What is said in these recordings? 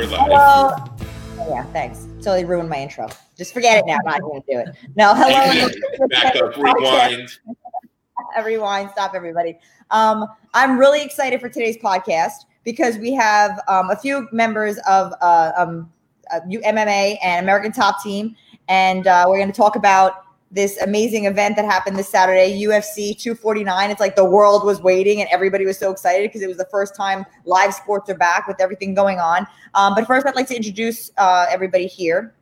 We're live. Hello. Oh, yeah, thanks. Totally ruined my intro. Just forget it now. I'm not going to do it. No, hello. Back up, rewind. rewind. Stop, everybody. Um, I'm really excited for today's podcast because we have um, a few members of uh, um, uh, MMA and American Top Team, and uh, we're going to talk about this amazing event that happened this Saturday, UFC 249. It's like the world was waiting and everybody was so excited because it was the first time live sports are back with everything going on. Um, but first, I'd like to introduce uh, everybody here.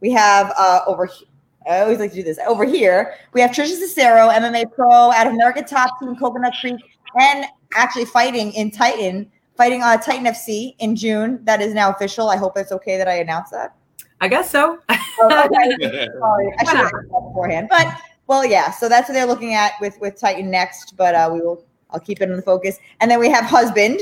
We have uh, over here. I always like to do this. Over here, we have Trisha Cicero, MMA pro out of America Top Team, Coconut Creek, and actually fighting in Titan, fighting uh, Titan FC in June. That is now official. I hope it's okay that I announce that. I guess so. Oh, okay. Sorry, I should have that beforehand. But well, yeah. So that's what they're looking at with with Titan next. But uh, we will. I'll keep it in the focus. And then we have husband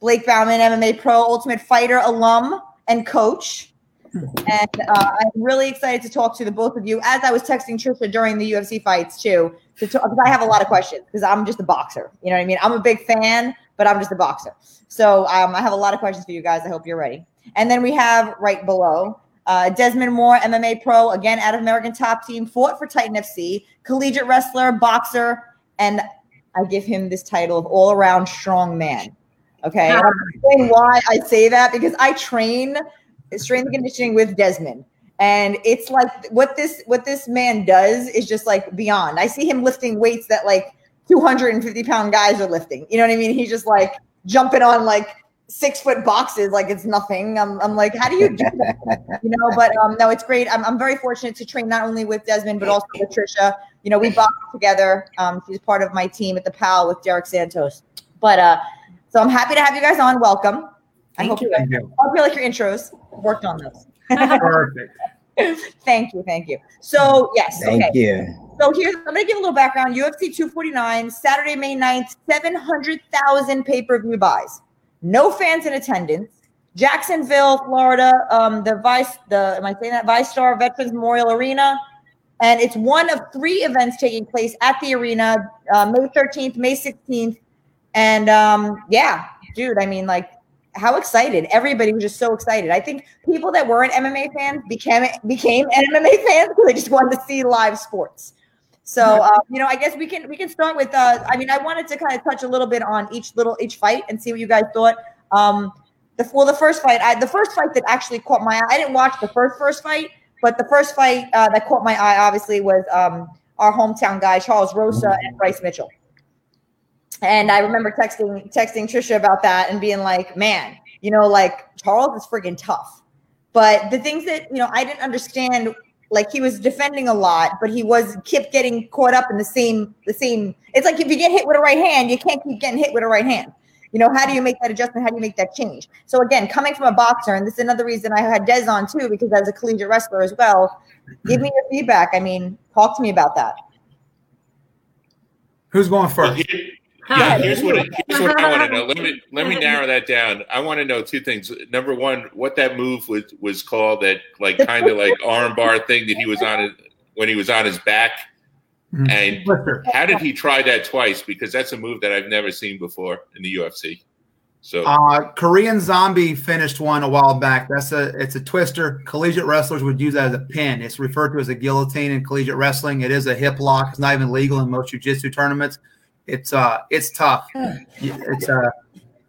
Blake Bowman, MMA pro, Ultimate Fighter alum and coach. And uh, I'm really excited to talk to the both of you. As I was texting Trisha during the UFC fights too, because I have a lot of questions because I'm just a boxer. You know what I mean? I'm a big fan, but I'm just a boxer. So um, I have a lot of questions for you guys. I hope you're ready. And then we have right below uh, Desmond Moore, MMA pro, again out of American Top Team, fought for Titan FC, collegiate wrestler, boxer, and I give him this title of all around strong man. Okay. And I'm why I say that because I train strength and conditioning with Desmond. And it's like what this what this man does is just like beyond. I see him lifting weights that like 250 pound guys are lifting. You know what I mean? He's just like jumping on like six foot boxes like it's nothing. I'm, I'm like, how do you do that? you know, but um, no, it's great. I'm, I'm very fortunate to train not only with Desmond, but also with Trisha. You know, we box together. Um, she's part of my team at the PAL with Derek Santos. But uh, so I'm happy to have you guys on. Welcome. I hope you, guys, I hope you like your intros. Worked on those. Perfect. thank you, thank you. So yes, thank okay. you. So here's I'm gonna give a little background. UFC 249, Saturday, May 9th, 700,000 pay-per-view buys no fans in attendance. Jacksonville, Florida, um, the Vice, the am I saying that VyStar Veterans Memorial Arena, and it's one of three events taking place at the arena, uh, May 13th, May 16th, and um, yeah, dude, I mean, like, how excited! Everybody was just so excited. I think people that weren't MMA fans became became MMA fans because they just wanted to see live sports. So uh, you know, I guess we can we can start with. Uh, I mean, I wanted to kind of touch a little bit on each little each fight and see what you guys thought. Um, the well, the first fight, I, the first fight that actually caught my eye. I didn't watch the first first fight, but the first fight uh, that caught my eye obviously was um, our hometown guy Charles Rosa and Bryce Mitchell. And I remember texting texting Trisha about that and being like, man, you know, like Charles is freaking tough. But the things that you know I didn't understand like he was defending a lot, but he was kept getting caught up in the same the same. It's like if you get hit with a right hand, you can't keep getting hit with a right hand. You know, how do you make that adjustment? How do you make that change? So again, coming from a boxer, and this is another reason I had Dez on too, because as a collegiate wrestler as well. Give me your feedback. I mean, talk to me about that. Who's going first? Yeah, here's what here's what I want to know. Let me let me narrow that down. I want to know two things. Number one, what that move was was called that like kind of like armbar thing that he was on it when he was on his back. Mm-hmm. And how did he try that twice? Because that's a move that I've never seen before in the UFC. So uh, Korean Zombie finished one a while back. That's a it's a twister. Collegiate wrestlers would use that as a pin. It's referred to as a guillotine in collegiate wrestling. It is a hip lock. It's not even legal in most jiu-jitsu tournaments it's uh it's tough. It's uh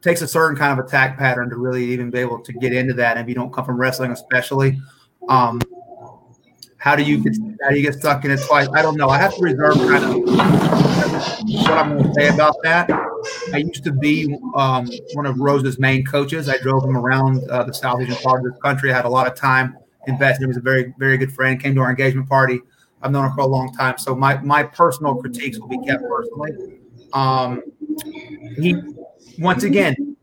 takes a certain kind of attack pattern to really even be able to get into that. And if you don't come from wrestling, especially, um, how do you get how do you get stuck in it twice? I don't know. I have to reserve kind of what I'm going to say about that. I used to be um, one of Rosa's main coaches. I drove him around uh, the southeastern part of the country. I had a lot of time invested. He was a very very good friend. Came to our engagement party. I've known her for a long time, so my my personal critiques will be kept personally. Um, he once again,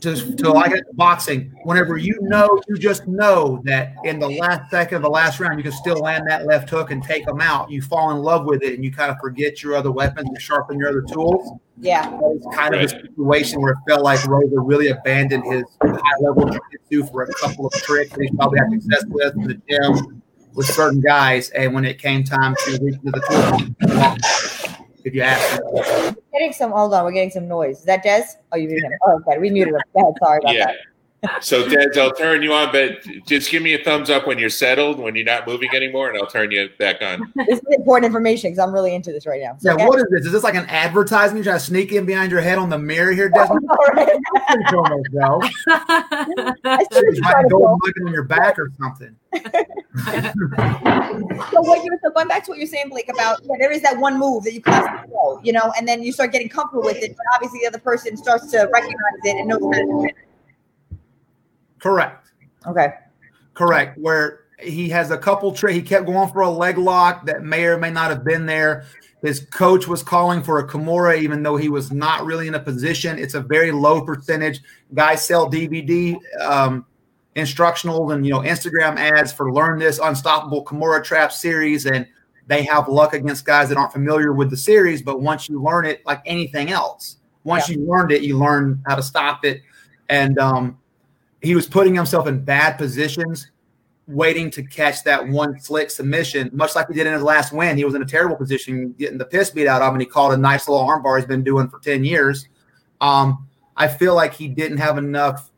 just to like it, boxing. Whenever you know, you just know that in the last second of the last round, you can still land that left hook and take them out. You fall in love with it, and you kind of forget your other weapons and sharpen your other tools. Yeah, it's kind of a situation where it felt like Rosa really abandoned his high level jiu-jitsu for a couple of tricks that he's probably had success with in the gym with certain guys, and when it came time to reach to the tool if you ask me. Getting some. Hold on, we're getting some noise. Is that Des? Oh, you muted him. Oh, okay, we muted him. Go ahead. Sorry about yeah. that. So, Des, I'll turn you on, but just give me a thumbs up when you're settled, when you're not moving anymore, and I'll turn you back on. This is important information because I'm really into this right now. Yeah, what is this? Is this like an advertisement? You trying to sneak in behind your head on the mirror here, Desmond? I see go looking on your back or something. so what you're, so going back to what you're saying, Blake, about yeah, there is that one move that you constantly know, you know, and then you start getting comfortable with it, but obviously the other person starts to recognize it and knows how to do it. Correct. Okay. Correct. Where he has a couple tricks. He kept going for a leg lock that may or may not have been there. His coach was calling for a Kimura, even though he was not really in a position. It's a very low percentage. Guys sell DVD um, instructionals and you know Instagram ads for learn this unstoppable Kimura trap series, and they have luck against guys that aren't familiar with the series. But once you learn it, like anything else, once yeah. you learned it, you learn how to stop it. And um, he was putting himself in bad positions, waiting to catch that one slick submission, much like he did in his last win. He was in a terrible position, getting the piss beat out of him, and he called a nice little armbar he's been doing for 10 years. Um, I feel like he didn't have enough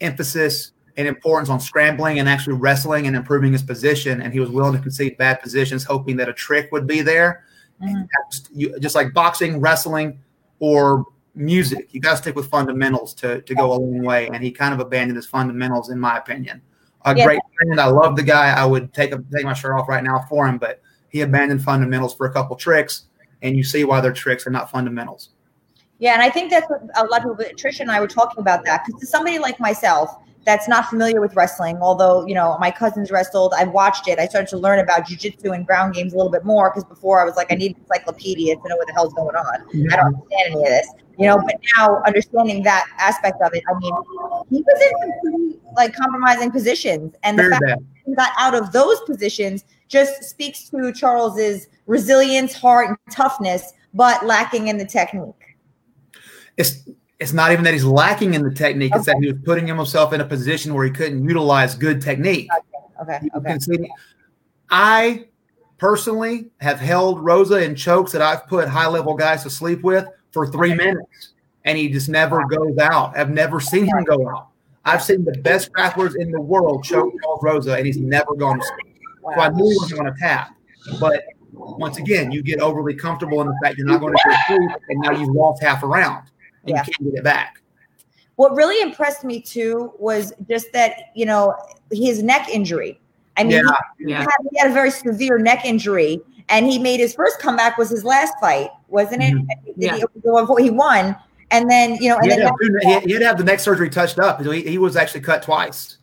emphasis and importance on scrambling and actually wrestling and improving his position, and he was willing to concede bad positions, hoping that a trick would be there. Mm-hmm. Just like boxing, wrestling, or music. You got to stick with fundamentals to, to go a long way. And he kind of abandoned his fundamentals, in my opinion. A yeah. great friend. I love the guy. I would take a, take my shirt off right now for him, but he abandoned fundamentals for a couple tricks, and you see why their tricks are not fundamentals. Yeah, and I think that's what a lot of people. Trish and I were talking about that because to somebody like myself, that's not familiar with wrestling, although, you know, my cousins wrestled, I watched it. I started to learn about jujitsu and ground games a little bit more because before I was like, I need encyclopedia to know what the hell's going on. I don't mm-hmm. understand any of this, you know, but now understanding that aspect of it, I mean, he was in some pretty like compromising positions. And the Very fact bad. that he got out of those positions just speaks to Charles's resilience, heart, and toughness, but lacking in the technique. It's it's not even that he's lacking in the technique; okay. it's that he was putting himself in a position where he couldn't utilize good technique. Okay. Okay. okay. I personally have held Rosa in chokes that I've put high level guys to sleep with for three minutes, and he just never goes out. I've never seen him go out. I've seen the best grapplers in the world choke Charles Rosa, and he's never gone to sleep. So I knew he wasn't going to tap. But once again, you get overly comfortable in the fact you're not going to to sleep, and now you've lost half a round and yeah. you can't get it back. What really impressed me too was just that, you know, his neck injury. I mean, yeah. He, yeah. Had, he, had, a very severe neck injury, and he made his first comeback was his last fight, wasn't it? Mm-hmm. Yeah. He, he, won, and then you know, and he then he had, he had to have the neck surgery touched up. He, he was actually cut twice.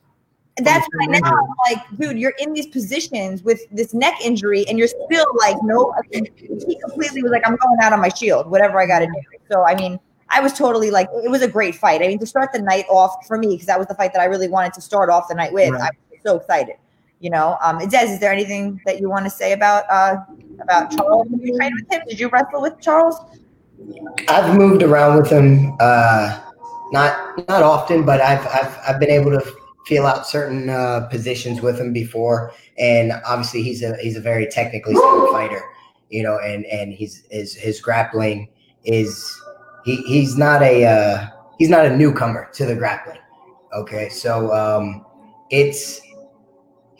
That's why now I'm like, dude, you're in these positions with this neck injury, and you're still like, no. He completely was like, I'm going out on my shield, whatever I got to do. So I mean, I was totally like, it was a great fight. I mean, to start the night off for me, because that was the fight that I really wanted to start off the night with. Right. I was so excited. You know, um, Des, is there anything that you want to say about uh, about Charles? Did you train with him? Did you wrestle with Charles? I've moved around with him, uh, not not often, but I've I've I've been able to feel out certain uh, positions with him before, and obviously he's a he's a very technically sound fighter, you know, and and he's his his grappling is he he's not a uh, he's not a newcomer to the grappling. Okay, so um, it's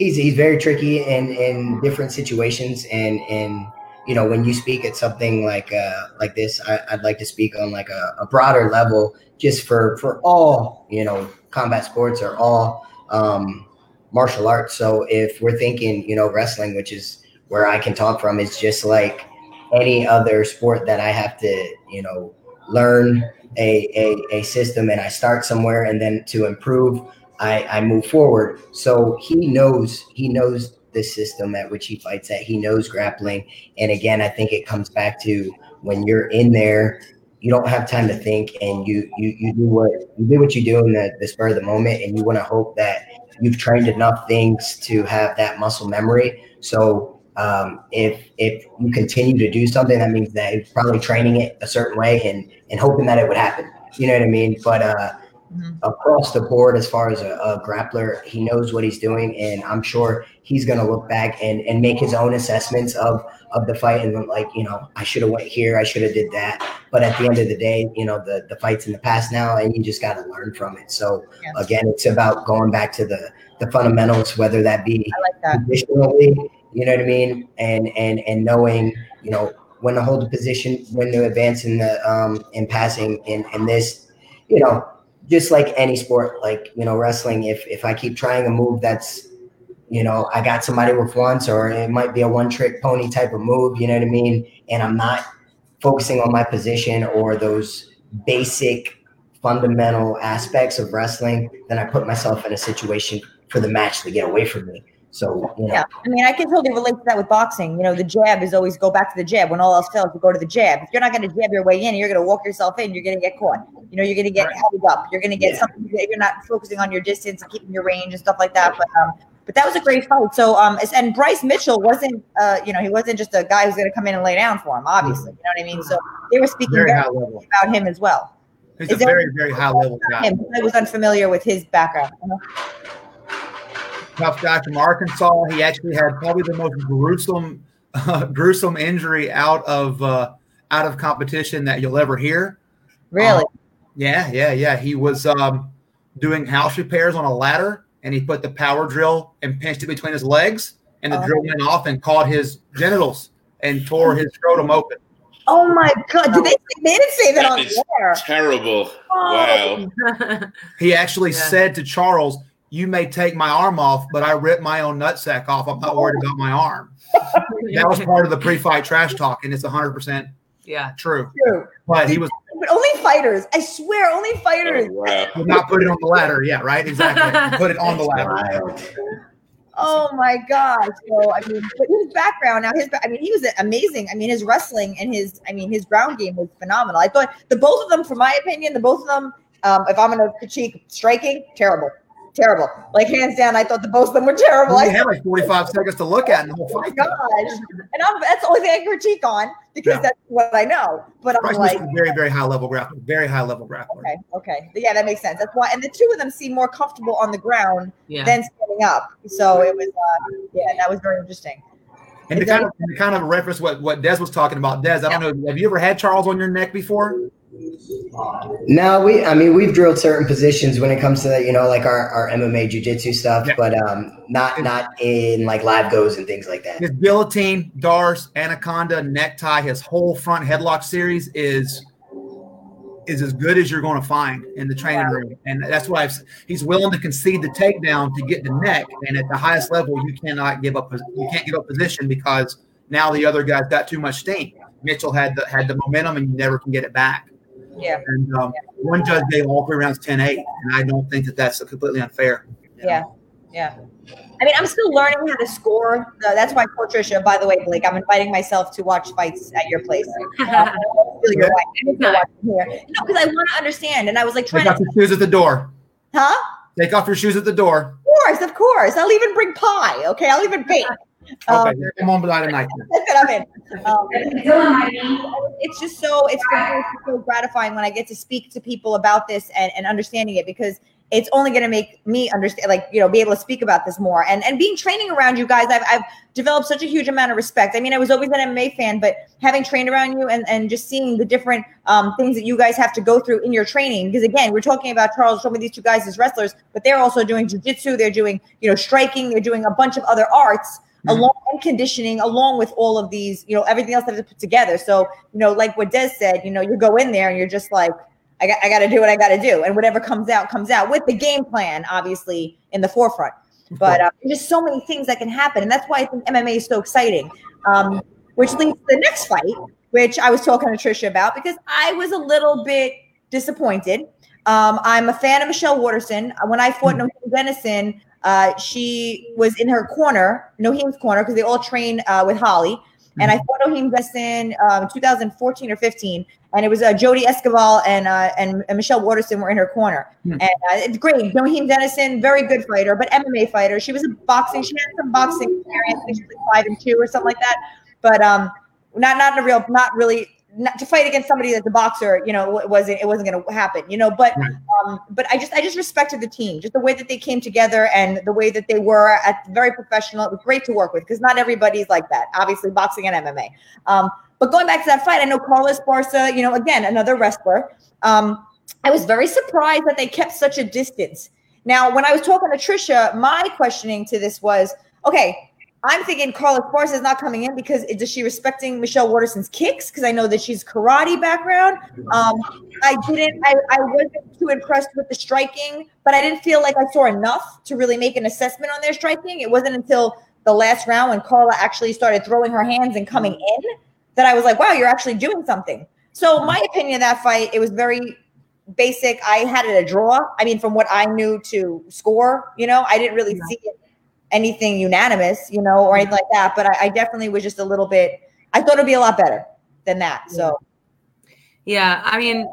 he's he's very tricky in in different situations, and and you know when you speak at something like uh, like this, I, would like to speak on like a, a, broader level, just for for all you know combat sports or all um, martial arts. So if we're thinking you know wrestling, which is where I can talk from, it's just like any other sport that I have to you know learn a, a, a system and I start somewhere and then to improve, I, I move forward. So he knows, he knows the system at which he fights at. He knows grappling. And again, I think it comes back to when you're in there, you don't have time to think and you you you do what you do what you do in the, the spur of the moment and you want to hope that you've trained enough things to have that muscle memory. So um, if if you continue to do something, that means that you're probably training it a certain way and and hoping that it would happen. You know what I mean? But uh, mm-hmm. across the board as far as a, a, grappler. He knows what he's doing, and I'm sure he's going to look back and, and make his own assessments of of the fight and like you know I should have went here, I should have did that. But at the end of the day, you know the the fight's in the past now, and you just got to learn from it. So yeah. again, it's about going back to the the fundamentals, whether that be like that. you know what I mean, and and and knowing you know when to hold the position, when to advance in the um in passing, in in this, you know, just like any sport, like you know wrestling. If if I keep trying a move that's you know, I got somebody with once, or it might be a one trick pony type of move, you know what I mean? And I'm not focusing on my position or those basic fundamental aspects of wrestling, then I put myself in a situation for the match to get away from me. So, you know. yeah, I mean, I can totally relate to that with boxing. You know, the jab is always go back to the jab. When all else fails, you go to the jab. If you're not going to jab your way in, you're going to walk yourself in. You're going to get caught. You know, you're going to get held up. You're going to get yeah. something. You're not focusing on your distance and keeping your range and stuff like that. But um, but that was a great fight. So, um, and Bryce Mitchell wasn't, uh, you know, he wasn't just a guy who's going to come in and lay down for him. Obviously, you know what I mean. So they were speaking very very about him as well. He's Is a very, very high level guy. Him? I was unfamiliar with his background. Tough guy from Arkansas. He actually had probably the most gruesome, uh, gruesome injury out of uh, out of competition that you'll ever hear. Really? Um, yeah, yeah, yeah. He was um, doing house repairs on a ladder and he put the power drill and pinched it between his legs, and the oh. drill went off and caught his genitals and tore his scrotum open. Oh my god! Did they? They didn't say that, that on air. Terrible! Oh. Wow. he actually yeah. said to Charles, "You may take my arm off, but I ripped my own nutsack off. I'm not worried about my arm." that was part of the pre-fight trash talk, and it's 100 percent yeah true. True. But he was but only fighters. I swear, only fighters. Oh, wow. not put it on the ladder. Yeah, right. Exactly. put it on the ladder. Oh my gosh! So I mean, but his background now, his I mean, he was amazing. I mean, his wrestling and his I mean, his ground game was phenomenal. I thought the both of them, for my opinion, the both of them. Um, if I'm going to critique striking, terrible terrible. Like hands down, I thought the both of them were terrible. I had like 45 seconds to look at in the whole fight. Oh gosh. And I'm, that's the only thing I can critique on because yeah. that's what I know. But I'm like very, very high level grappler, very high level grappler. Okay, okay. Yeah, that makes sense. That's why and the two of them seem more comfortable on the ground yeah. than standing up. So it was uh, yeah, that was very interesting. And to kind, of, to kind of reference what, what Des was talking about, Des, I don't know, have you ever had Charles on your neck before? No, we. I mean, we've drilled certain positions when it comes to that. You know, like our, our MMA jiu-jitsu stuff, yeah. but um, not not in like live goes and things like that. His guillotine, D'Arce, anaconda, necktie, his whole front headlock series is is as good as you're going to find in the training room, and that's why he's willing to concede the takedown to get the neck. And at the highest level, you cannot give up. You can't give up position because now the other guy's got too much steam. Mitchell had the had the momentum, and you never can get it back. Yeah. And um, yeah. one judge gave all three rounds 10 8. And I don't think that that's completely unfair. Yeah. Yeah. I mean, I'm still learning how to score. that's why, Coach Trisha, by the way, Blake, I'm inviting myself to watch fights at your place. Uh, your wife. here. No, because I want to understand. And I was like trying Take to. Take off your shoes at the door. Huh? Take off your shoes at the door. Of course, of course. I'll even bring pie. Okay. I'll even bake. Um, okay, come on, but tonight. That's I'm in. Um, it's just so it's so gratifying when I get to speak to people about this and, and understanding it because it's only going to make me understand like you know be able to speak about this more and and being training around you guys I've, I've developed such a huge amount of respect i mean i was always an mma fan but having trained around you and and just seeing the different um, things that you guys have to go through in your training because again we're talking about charles showing these two guys as wrestlers but they're also doing jiu-jitsu they're doing you know striking they're doing a bunch of other arts mm-hmm. along with conditioning, along with all of these, you know, everything else that is put together. So, you know, like what Des said, you know, you go in there and you're just like, I got, I got to do what I got to do, and whatever comes out comes out with the game plan, obviously in the forefront. But uh, there's just so many things that can happen, and that's why I think MMA is so exciting. Um, which leads to the next fight, which I was talking to Trisha about because I was a little bit disappointed. Um, I'm a fan of Michelle Waterson. When I fought mm-hmm. Dennison, uh, she was in her corner, Nohim's corner, because they all train uh, with Holly. And I mm-hmm. fought Nohim Dennison um, 2014 or 15, and it was uh, Jodie Esquibel and, uh, and, and Michelle Waterson were in her corner. Mm-hmm. And uh, it's great. Nohim Dennison, very good fighter, but MMA fighter. She was a boxing. She had some boxing experience. She was like five and two or something like that. But um, not not a real, not really not to fight against somebody that's a boxer, you know, it wasn't it wasn't going to happen, you know. But um, but I just I just respected the team, just the way that they came together and the way that they were at very professional. It was great to work with because not everybody's like that. Obviously, boxing and MMA. Um, but going back to that fight, I know Carlos Esparza, you know, again another wrestler. Um, I was very surprised that they kept such a distance. Now, when I was talking to Trisha, my questioning to this was, okay, I'm thinking Carla Esparza is not coming in because is she respecting Michelle Waterson's kicks? Because I know that she's karate background. Um, I didn't. I, I wasn't too impressed with the striking, but I didn't feel like I saw enough to really make an assessment on their striking. It wasn't until the last round when Carla actually started throwing her hands and coming in that I was like, "Wow, you're actually doing something." So my opinion of that fight, it was very basic. I had it a draw. I mean, from what I knew to score, you know, I didn't really see it anything unanimous, you know, or anything like that. But I, I definitely was just a little bit. I thought it'd be a lot better than that. So. Yeah, I mean,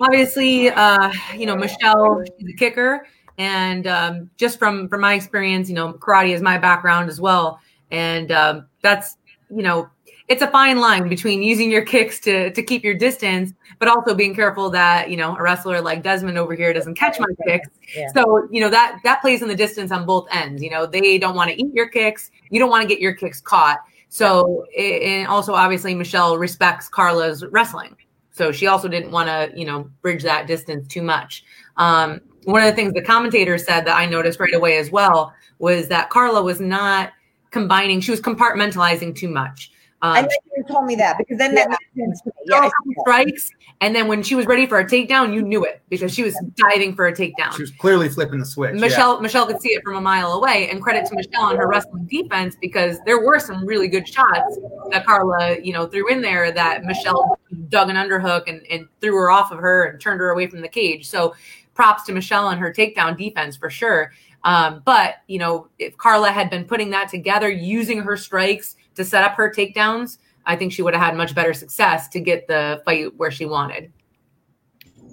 obviously, uh, you know, Michelle, she's a kicker, and um, just from from my experience, you know, karate is my background as well, and um, that's you know it's a fine line between using your kicks to to keep your distance, but also being careful that you know a wrestler like Desmond over here doesn't catch my kicks. Yeah. So you know that that plays in the distance on both ends. You know they don't want to eat your kicks. You don't want to get your kicks caught. So and also obviously Michelle respects Carla's wrestling. So she also didn't want to you know bridge that distance too much. Um, one of the things the commentator said that I noticed right away as well was that Carla was not combining; she was compartmentalizing too much. Um, I you told me that because then yeah. that makes sense to. Yeah, strikes, and then when she was ready for a takedown, you knew it because she was diving for a takedown. She was clearly flipping the switch. Michelle yeah. Michelle could see it from a mile away, and credit to Michelle and her wrestling defense because there were some really good shots that Carla, you know, threw in there that Michelle dug an underhook and, and threw her off of her and turned her away from the cage. So props to Michelle and her takedown defense for sure. Um, but you know, if Carla had been putting that together, using her strikes to set up her takedowns, I think she would have had much better success to get the fight where she wanted.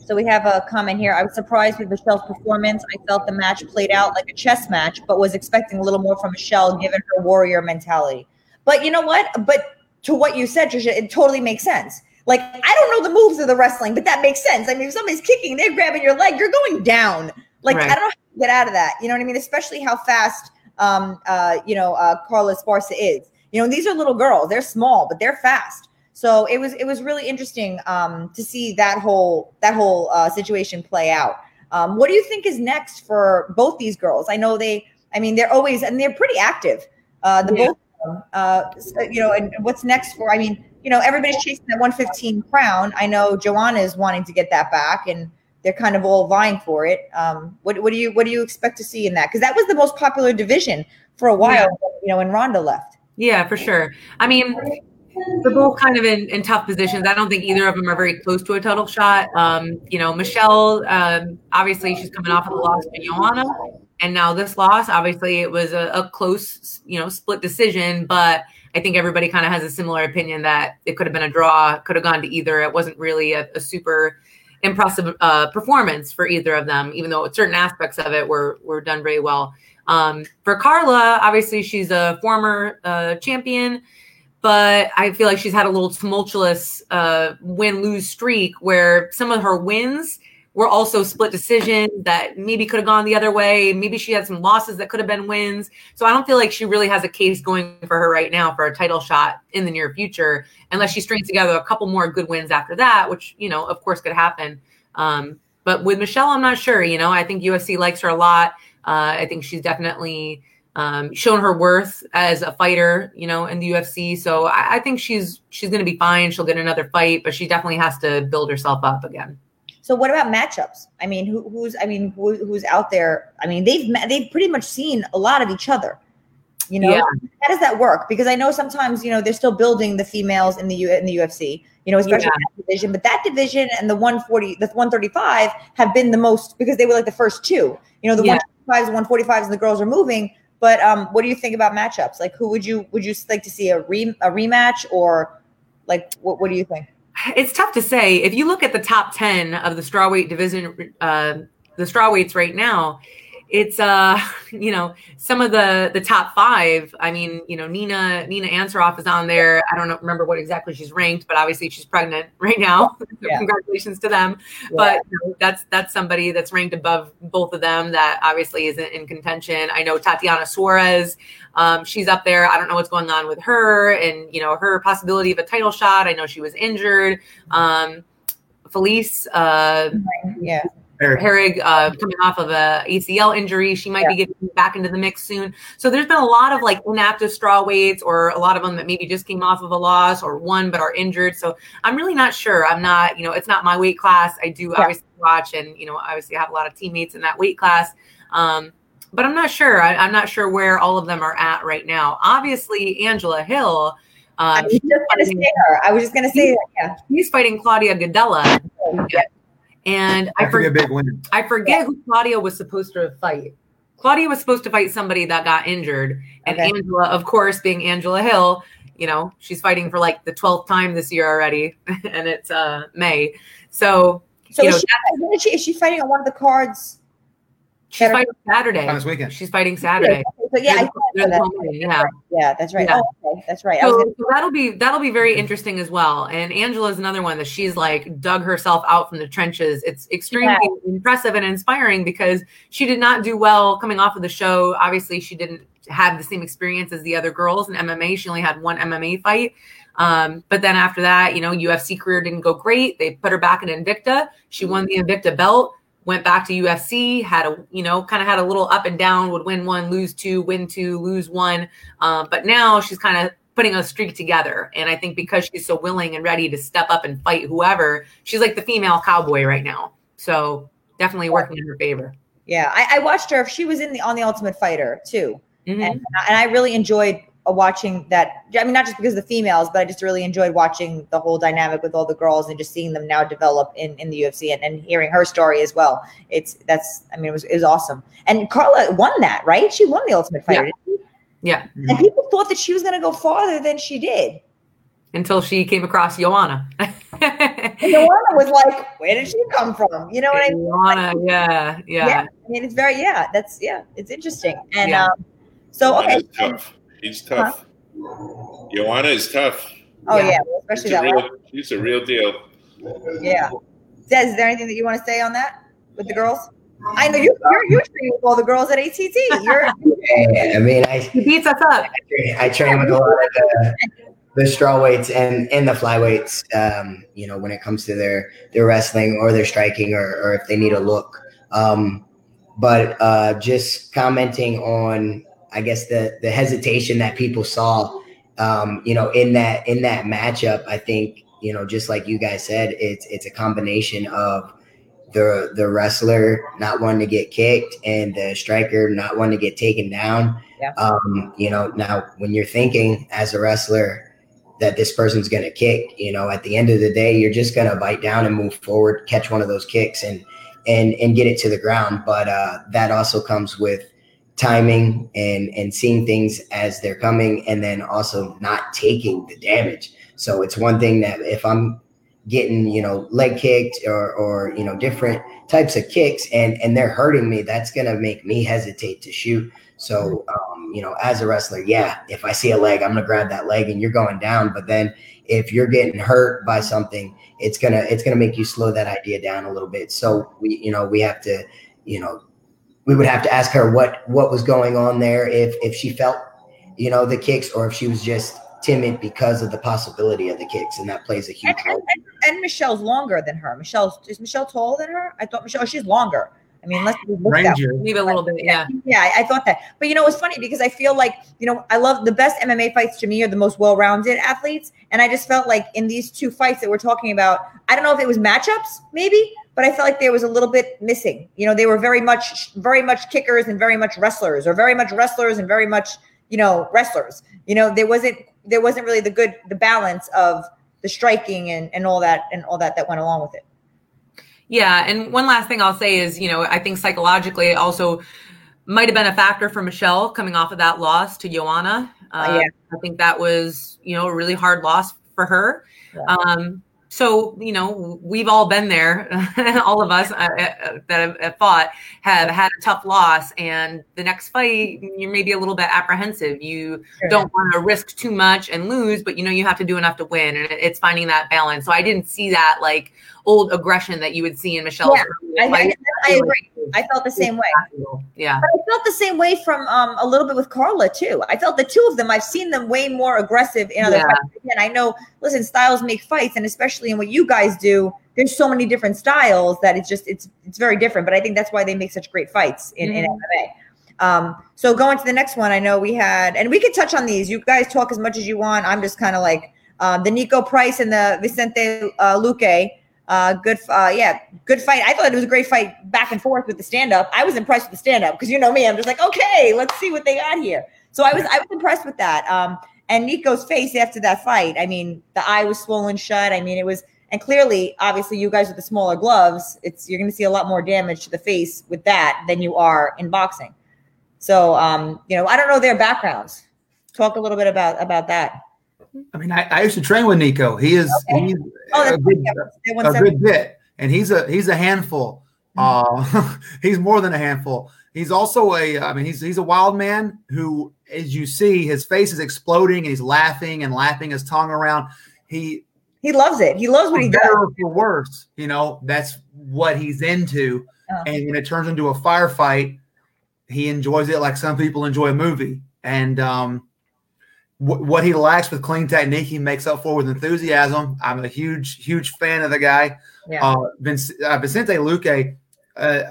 So we have a comment here. I was surprised with Michelle's performance. I felt the match played out like a chess match, but was expecting a little more from Michelle given her warrior mentality. But you know what? But to what you said, Trisha, it totally makes sense. Like I don't know the moves of the wrestling, but that makes sense. I mean, if somebody's kicking, they're grabbing your leg, you're going down. Like right. I don't know how to get out of that. You know what I mean? Especially how fast um uh you know uh Carla Esparza is. You know, these are little girls. They're small, but they're fast. So it was it was really interesting um, to see that whole that whole uh, situation play out. Um, what do you think is next for both these girls? I know they. I mean, they're always and they're pretty active. Uh, the yeah. both, uh, you know, and what's next for? I mean, you know, everybody's chasing that 115 crown. I know Joanna is wanting to get that back, and they're kind of all vying for it. Um, what, what do you what do you expect to see in that? Because that was the most popular division for a while. Yeah. You know, when Ronda left. Yeah, for sure. I mean, they're both kind of in, in tough positions. I don't think either of them are very close to a title shot. Um, you know, Michelle, um, obviously, she's coming off of the loss to Joanna. And now this loss, obviously, it was a, a close, you know, split decision. But I think everybody kind of has a similar opinion that it could have been a draw, could have gone to either. It wasn't really a, a super impressive uh, performance for either of them, even though certain aspects of it were were done very well. Um, for Carla, obviously she's a former uh, champion, but I feel like she's had a little tumultuous uh, win lose streak where some of her wins were also split decisions that maybe could have gone the other way. Maybe she had some losses that could have been wins. So I don't feel like she really has a case going for her right now for a title shot in the near future, unless she strings together a couple more good wins after that, which, you know, of course could happen. Um, but with Michelle, I'm not sure. You know, I think UFC likes her a lot. Uh, I think she's definitely um, shown her worth as a fighter, you know, in the UFC. So I, I think she's she's going to be fine. She'll get another fight, but she definitely has to build herself up again. So what about matchups? I mean, who, who's I mean, who, who's out there? I mean, they've they've pretty much seen a lot of each other. You know, yeah. how does that work? Because I know sometimes you know they're still building the females in the U in the UFC. You know, especially yeah. that division, but that division and the 140, the 135 have been the most because they were like the first two. You know, the yeah. 125s, 145s, and the girls are moving. But um, what do you think about matchups? Like, who would you would you like to see a re a rematch or like what what do you think? It's tough to say. If you look at the top ten of the strawweight division, uh, the strawweights right now, it's uh you know some of the the top five i mean you know nina nina ansaroff is on there. I don't know, remember what exactly she's ranked but obviously she's pregnant right now. Yeah. congratulations to them. Yeah. but you know, that's that's somebody that's ranked above both of them that obviously isn't in contention. I know tatiana suarez um, she's up there. I don't know what's going on with her and you know her possibility of a title shot. I know she was injured. Um, felice uh, yeah Herrig uh, coming off of a ACL injury. She might yeah. be getting back into the mix soon. So there's been a lot of like inactive straw weights or a lot of them that maybe just came off of a loss or one but are injured. So I'm really not sure. I'm not, you know, it's not my weight class. I do yeah. obviously watch and, you know, obviously I have a lot of teammates in that weight class. Um, but I'm not sure. I, am not sure where all of them are at right now. Obviously, Angela Hill. Um, I was just going to say her. I was just going to say that. Yeah. He's fighting Claudia Gadelha. Yeah. And I, for- big win. I forget who Claudia was supposed to fight. Claudia was supposed to fight somebody that got injured. And okay. Angela, of course, being Angela Hill, you know, she's fighting for like the 12th time this year already. and it's uh May. So, so you is, know, she, is, she, is she fighting on one of the cards She's fighting Saturday. On this weekend. She's fighting Saturday. So yeah, that. yeah, yeah, that's right. Yeah. Oh, okay. that's right. So, gonna- so, that'll be that'll be very interesting as well. And Angela is another one that she's like dug herself out from the trenches. It's extremely yeah. impressive and inspiring because she did not do well coming off of the show. Obviously, she didn't have the same experience as the other girls in MMA. She only had one MMA fight. Um, but then after that, you know, UFC career didn't go great. They put her back in Invicta. She won the Invicta belt went back to UFC, had a you know kind of had a little up and down, would win one, lose two, win two, lose one. Um, but now she's kind of putting a streak together, and I think because she's so willing and ready to step up and fight whoever, she's like the female cowboy right now. So definitely working in her favor. Yeah, I, I watched her. If she was in the on the Ultimate Fighter too, mm-hmm. and, and I really enjoyed watching that. I mean, not just because of the females, but I just really enjoyed watching the whole dynamic with all the girls and just seeing them now develop in, in the UFC and, and hearing her story as well. It's that's, I mean, it was, it was awesome. And Carla won that, right? She won the Ultimate Fighter. Yeah. yeah. And people thought that she was going to go farther than she did. Until she came across Joanna. Joanna was like, where did she come from? You know what I mean? Joanna, yeah, yeah, yeah. I mean, it's very, yeah, that's, yeah, it's interesting. And yeah. um, so, okay. He's tough. Huh? Joanna is tough. Oh yeah, yeah especially she's that real, She's a real deal. Yeah. Des, is there anything that you want to say on that with the girls? I know you, you're you train with all the girls at ATT. You're. I mean, I he beats us up. I train, I train with a lot of the, the straw weights and and the flyweights. Um, you know, when it comes to their their wrestling or their striking or or if they need a look. Um, but uh, just commenting on I guess the the hesitation that people saw, um, you know, in that in that matchup, I think you know, just like you guys said, it's it's a combination of the the wrestler not wanting to get kicked and the striker not wanting to get taken down. Yeah. Um, you know, now when you're thinking as a wrestler that this person's going to kick, you know, at the end of the day, you're just going to bite down and move forward, catch one of those kicks and and and get it to the ground. But uh, that also comes with timing and and seeing things as they're coming and then also not taking the damage. So it's one thing that if i'm getting you know leg kicked or or you know different types of kicks and and they're hurting me that's to make me hesitate to shoot. So um, you know as a wrestler yeah if i see a leg i'm to grab that leg and you're going down. But then if you're getting hurt by something it's to it's to make you slow that idea down a little bit. So we you know we have to you know we would have to ask her what what was going on there if if she felt you know the kicks or if she was just timid because of the possibility of the kicks and that plays a huge and, role and, and, michelle's longer than her michelle's is michelle taller than her i thought michelle oh, she's longer I mean, let's Ranger. leave a little bit. Yeah. Yeah. I, I, thought that. But you know, it's funny because I feel like, you know, I love the best MMA fights to me are the most well rounded athletes. And I just felt like in these two fights that we're talking about, I don't know if it was matchups, maybe, but I felt like there was a little bit missing. You know, they were very much, very much kickers and very much wrestlers, or very much wrestlers and very much, you know, wrestlers. You know, there wasn't there wasn't really the good the balance of the striking and and all that and all that that went along with it. Yeah, and one last thing I'll say is, you know, I think psychologically it also might have been a factor for Michelle coming off of that loss to Joanna. Uh, yeah. I think that was, you know, a really hard loss for her. Yeah. Um, So, you know, we've all been there. all of us uh, uh, that have, fought have had a tough loss. And the next fight, you're maybe a little bit apprehensive. You sure. don't want to risk too much and lose, but you know, you have to do enough to win. And it's finding that balance. So I didn't see that like old aggression that you would see in Michelle. Yeah, I, I, I, agree. I felt the same way. Yeah. But I felt the same way from um, a little bit with Carla too. I felt the two of them, I've seen them way more aggressive in other yeah. fights. Again, I know, listen, styles make fights, and especially in what you guys do, there's so many different styles that it's just it's it's very different. But I think that's why they make such great fights in, mm-hmm. in MMA. Um, so going to the next one, I know we had, and we could touch on these. You guys talk as much as you want. I'm just kind of like um, the Niko Price and the Vicente uh, Luque. Uh, good, uh, yeah, good fight. I thought it was a great fight back and forth with the stand up. I was impressed with the stand up because you know me, I'm just like, okay, let's see what they got here. So I was, I was impressed with that. Um, and Niko's face after that fight, I mean, the eye was swollen shut. I mean, it was, and clearly, obviously, you guys with the smaller gloves, it's you're going to see a lot more damage to the face with that than you are in boxing. So, um, you know, I don't know their backgrounds. Talk a little bit about about that. I mean, I, I used to train with Niko. He is okay. he's oh, a, good, a good bit, and he's a he's a handful. Mm-hmm. Uh, he's more than a handful. He's also a, I mean, he's he's a wild man who, as you see, his face is exploding and he's laughing and lapping his tongue around. He he loves it. He loves what he does. For worse, you know, that's what he's into. Oh. And when it turns into a firefight, he enjoys it like some people enjoy a movie. And um, what he lacks with clean technique, he makes up for with enthusiasm. I'm a huge, huge fan of the guy. Yeah. Uh, Vinc- uh, Vicente Luque, uh,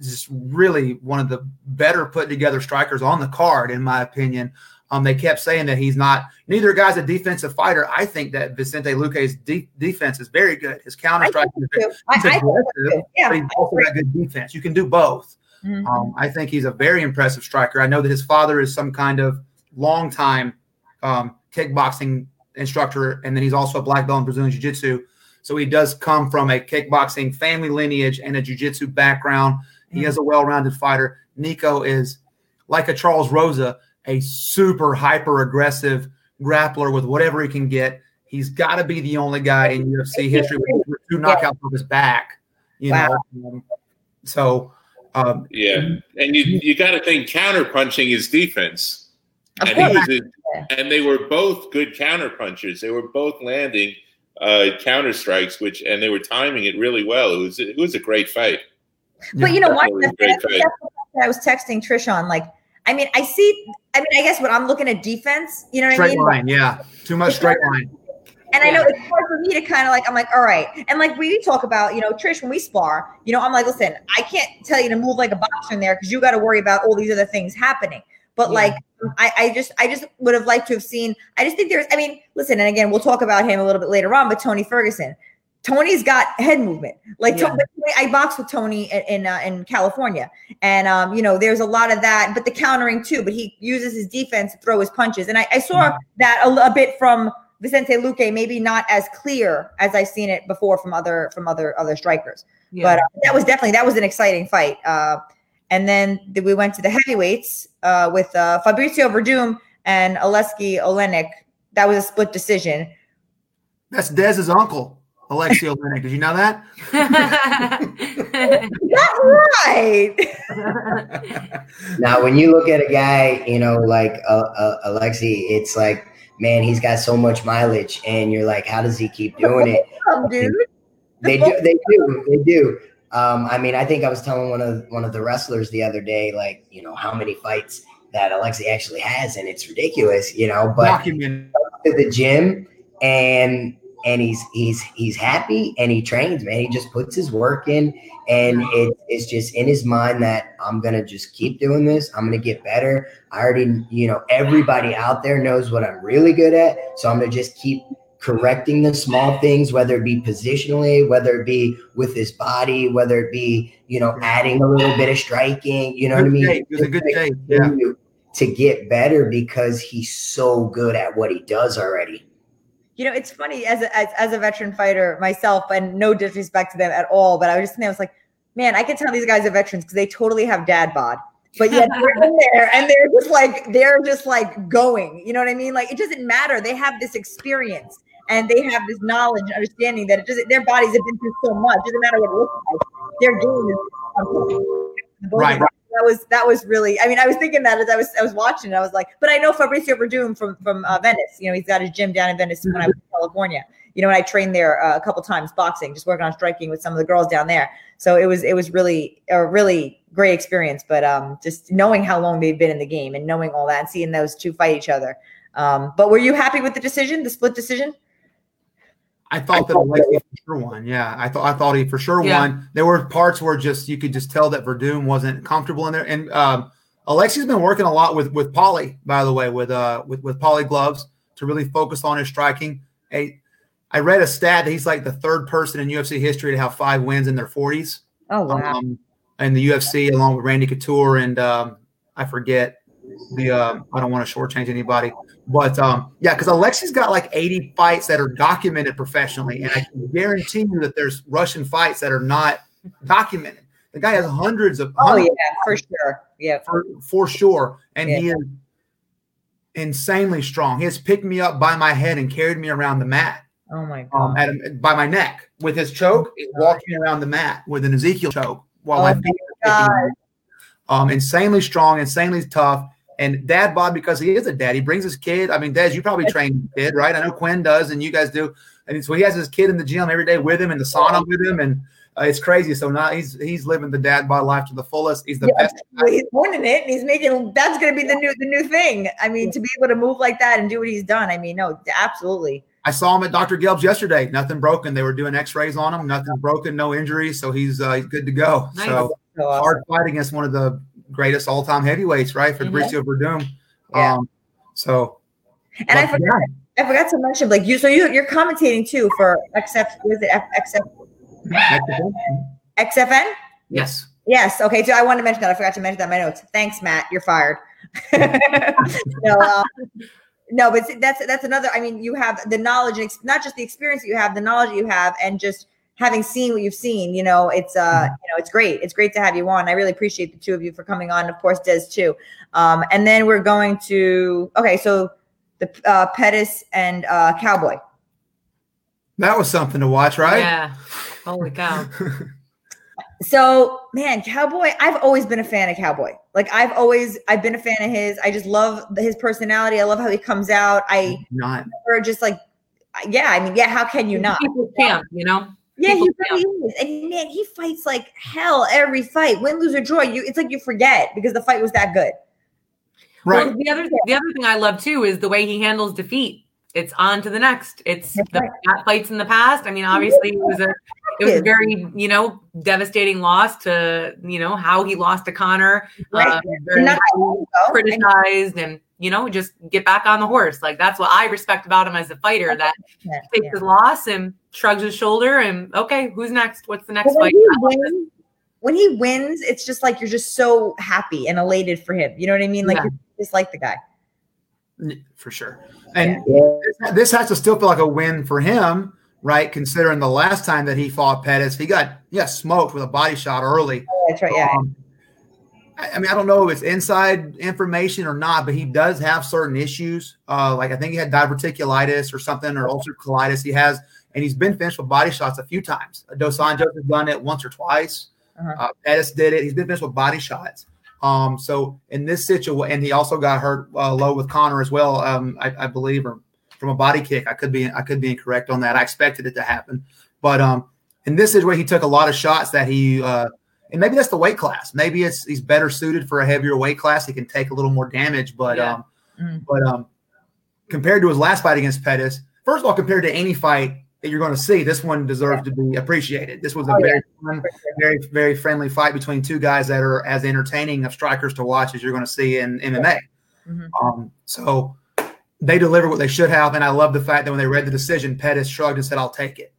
just really one of the better put together strikers on the card, in my opinion. Um, they kept saying that he's not. Neither guy's a defensive fighter. I think that Vicente Luque's de- defense is very good. His counter strike is very, he's I, aggressive, yeah, but he's also got good defense. You can do both. Mm-hmm. Um, I think he's a very impressive striker. I know that his father is some kind of long time um, kickboxing instructor, and then he's also a black belt in Brazilian Jiu Jitsu. So he does come from a kickboxing family lineage and a Jiu Jitsu background. He is a well rounded fighter. Niko is like a Charles Rosa, a super hyper aggressive grappler with whatever he can get. He's got to be the only guy in UFC history with two knockouts off his back. You wow. know, um, so um, yeah, and you you got to think counter punching is defense and he was a, and they were both good counter punchers. They were both landing uh, counter strikes, which and they were timing it really well. It was it was a great fight. But you know what? I was texting Trish on like. I mean, I see. I mean, I guess when I'm looking at defense, you know what straight I mean? Straight line, yeah, too much straight line. And yeah. I know it's hard for me to kind of like, I'm like, all right. And like we talk about, you know, Trish, when we spar, you know, I'm like, listen, I can't tell you to move like a boxer in there because you got to worry about all these other things happening. But yeah. like I, I just I just would have liked to have seen. I just think there's. I mean, listen, and again, we'll talk about him a little bit later on. But Tony Ferguson, Tony's got head movement. Like yeah. Tony, I boxed with Tony in in, uh, in, California, and um, you know, there's a lot of that, but the countering too. But he uses his defense to throw his punches, and I, I saw mm-hmm. that a, a, bit from Vicente Luque, maybe not as clear as I've seen it before from other from other other strikers. Yeah. But uh, that was definitely that was an exciting fight. Uh, and then we went to the heavyweights uh, with uh, Fabricio Werdum and Aleksei Oleinik. That was a split decision. That's Dez's uncle, Aleksei Oleinik. Did you know that? Not right. now, when you look at a guy, you know, like uh, uh, Aleksei, it's like, man, he's got so much mileage, and you're like, how does he keep doing it? dude. They do. They do. They do. Um, I mean, I think I was telling one of one of the wrestlers the other day, like, you know, how many fights that Aleksei actually has, and it's ridiculous, you know. But to the gym and and he's he's he's happy and he trains, man. He just puts his work in, and it, it's just in his mind that I'm gonna just keep doing this. I'm gonna get better. I already, you know, everybody out there knows what I'm really good at, so I'm gonna just keep correcting the small things, whether it be positionally, whether it be with his body, whether it be, you know, adding a little bit of striking, you know good what I mean? Day. It was a good day. Yeah. To get better because he's so good at what he does already. You know, it's funny as a, as, as a veteran fighter myself, and no disrespect to them at all, but I was just thinking, I was like, man, I can tell these guys are veterans because they totally have dad bod but yet they're in there and they're just like they're just like going you know what i mean like it doesn't matter they have this experience and they have this knowledge and understanding that it doesn't. Their bodies have been through so much. It doesn't matter what it looks like. Their game is Right. That was that was really. I mean, I was thinking that as I was I was watching. it, I was like, but I know Fabricio Werdum from from uh, Venice. You know, he's got his gym down in Venice when I was in California. You know, and I trained there uh, a couple times boxing, just working on striking with some of the girls down there. So it was it was really a really great experience. But um, just knowing how long they've been in the game and knowing all that and seeing those two fight each other. Um, but were you happy with the decision, the split decision? I thought that Alexi for sure won. Yeah, I thought I thought he for sure Yeah. won. There were parts where just you could just tell that Werdum wasn't comfortable in there. And um, Alexi's been working a lot with with Polly, by the way, with uh with with Polly gloves to really focus on his striking. Hey, I read a stat that he's like the third person in UFC history to have five wins in their forties. Oh wow! Um, in the UFC, along with Randy Couture and um, I forget the uh, I don't want to shortchange anybody, but um, yeah, because Alexi's got like 80 fights that are documented professionally, and I can guarantee you that there's Russian fights that are not documented. The guy has hundreds of oh hundreds yeah, for sure. Yeah, for, for sure, and he is insanely strong. He has picked me up by my head and carried me around the mat Oh my god. um, at a, by my neck with his choke, he's walking around the mat with an Ezekiel choke while Oh my feet. Um, insanely strong, insanely tough. And dad bod, because he is a dad, he brings his kid. I mean, Dad, you probably train kid, right? I know Quinn does, and you guys do. And so he has his kid in the gym every day with him, in the sauna with him, and uh, it's crazy. So now he's he's living the dad bod life to the fullest. He's the Yeah, best. Well, he's winning it, and he's making. That's going to be the new the new thing. I mean, to be able to move like that and do what he's done. I mean, no, absolutely. I saw him at Dr. Gelb's yesterday. Nothing broken. They were doing X-rays on him. Nothing broken. No injuries. So he's uh, he's good to go. Nice. So So, uh, hard fight against one of the greatest all-time heavyweights, right? Fabricio Werdum. Yeah. Um, so, and I forgot, I forgot to mention, like you. So you you're commentating too for XF. What is it? F, XF. XFN? yes. Yes. Okay. So I wanted to mention that. I forgot to mention that in my notes. Thanks, Matt. You're fired. no, uh, no, but that's that's another. I mean, you have the knowledge and ex- not just the experience that you have, the knowledge that you have, and just having seen what you've seen. You know, it's uh, you know, it's great. It's great to have you on. I really appreciate the two of you for coming on. Of course, Des too. Um, and then we're going to okay. So the uh, Pettis and uh, Cowboy. That was something to watch, right? Yeah. Holy cow. So, man, Cowboy, I've always been a fan of Cowboy. Like I've always I've been a fan of his. I just love his personality. I love how he comes out. I Not. or just like yeah, I mean, yeah, how can you not? People's champ, you know? Yeah, he really is. And man, he fights like hell every fight. Win, lose, or draw. You it's like you forget because the fight was that good. Right. Well, the other the other thing I love too is the way he handles defeat. It's on to the next. It's That's the right. fights in the past. I mean, obviously it was a it was a very you know devastating loss to you know how he lost to Conor. Right. Uh, very Not that long ago. I mean, criticized and you know just get back on the horse. Like that's what I respect about him as a fighter. That yeah, takes yeah. his loss and shrugs his shoulder and okay, who's next? What's the next But when fight? he wins, when he wins, it's just like you're just so happy and elated for him. You know what I mean? Like Yeah. you just like the guy. For sure. And Yeah. this, this has to still feel like a win for him, right? Considering the last time that he fought Pettis, he got he got smoked with a body shot early. That's right. Yeah. Um, I, I mean, I don't know if it's inside information or not, but he does have certain issues. Uh, like I think he had diverticulitis or something, or ulcerative colitis. He has, and he's been finished with body shots a few times. Dos Anjos has done it once or twice. Uh-huh. Uh, Pettis did it. He's been finished with body shots. Um, so in this situation, and he also got hurt uh, low with Conor as well. Um, I, I believe, or from a body kick. I could be I could be incorrect on that. I expected it to happen, but um, in this where he took a lot of shots that he. Uh, and maybe that's the weight class. Maybe it's he's better suited for a heavier weight class. He can take a little more damage, but Yeah. um, Mm. but um, compared to his last fight against Pettis, first of all, compared to any fight that you're going to see, this one deserves to be appreciated. This was a Oh, very fun, very very friendly fight between two guys that are as entertaining of strikers to watch as you're going to see in MMA. Mhm. Um, so they delivered what they should have, and I love the fact that when they read the decision, Pettis shrugged and said, "I'll take it."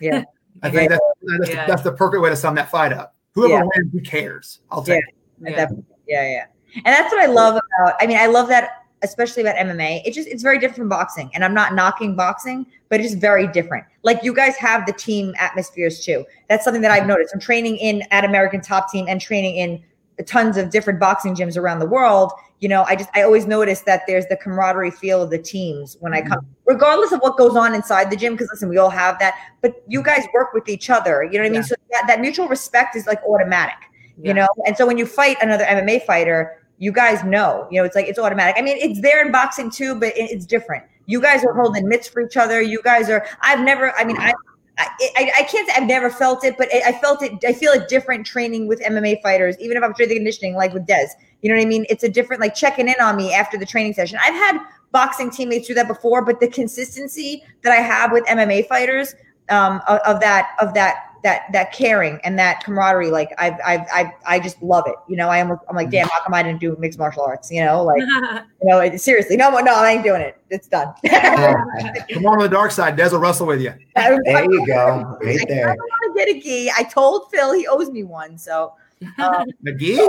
Yeah. I think that's, that's, Yeah. that's the perfect way to sum that fight up. Whoever Yeah. wins, who cares? I'll take it. Yeah. yeah, yeah. And that's what I love about. I mean, I love that, especially about MMA. It just it's very different from boxing, and I'm not knocking boxing, but it's very different. Like you guys have the team atmospheres too. That's something that I've mm-hmm. noticed. I'm training in at American Top Team and training in tons of different boxing gyms around the world, you know, I just I always notice that there's the camaraderie feel of the teams when I come, mm-hmm. regardless of what goes on inside the gym. Because listen, we all have that, but you mm-hmm. guys work with each other. You know what I mean? So that, that mutual respect is like automatic. Yeah. You know, and so when you fight another MMA fighter, you guys know. You know, it's like it's automatic. I mean, it's there in boxing too, but it- it's different. You guys are holding mitts for each other. You guys are. I've never. I mean, I. I, I, can't say I've never felt it, but I felt it. I feel it different training with MMA fighters, even if I'm strength and conditioning, like with Dez. You know what I mean? It's a different, like checking in on me after the training session. I've had boxing teammates do that before, but the consistency that I have with MMA fighters, um, of, of that, of that, that, that caring and that camaraderie, like I've, I've, I've, I just love it. You know, I am, I'm like, damn, how come I didn't do mixed martial arts? You know, like, you know, it- seriously, no, no, I ain't doing it. It's done. Come on to the dark side. Des will wrestle with you. There you go, right I there. I want to get a gi. I told Phil he owes me one, so um, McGee?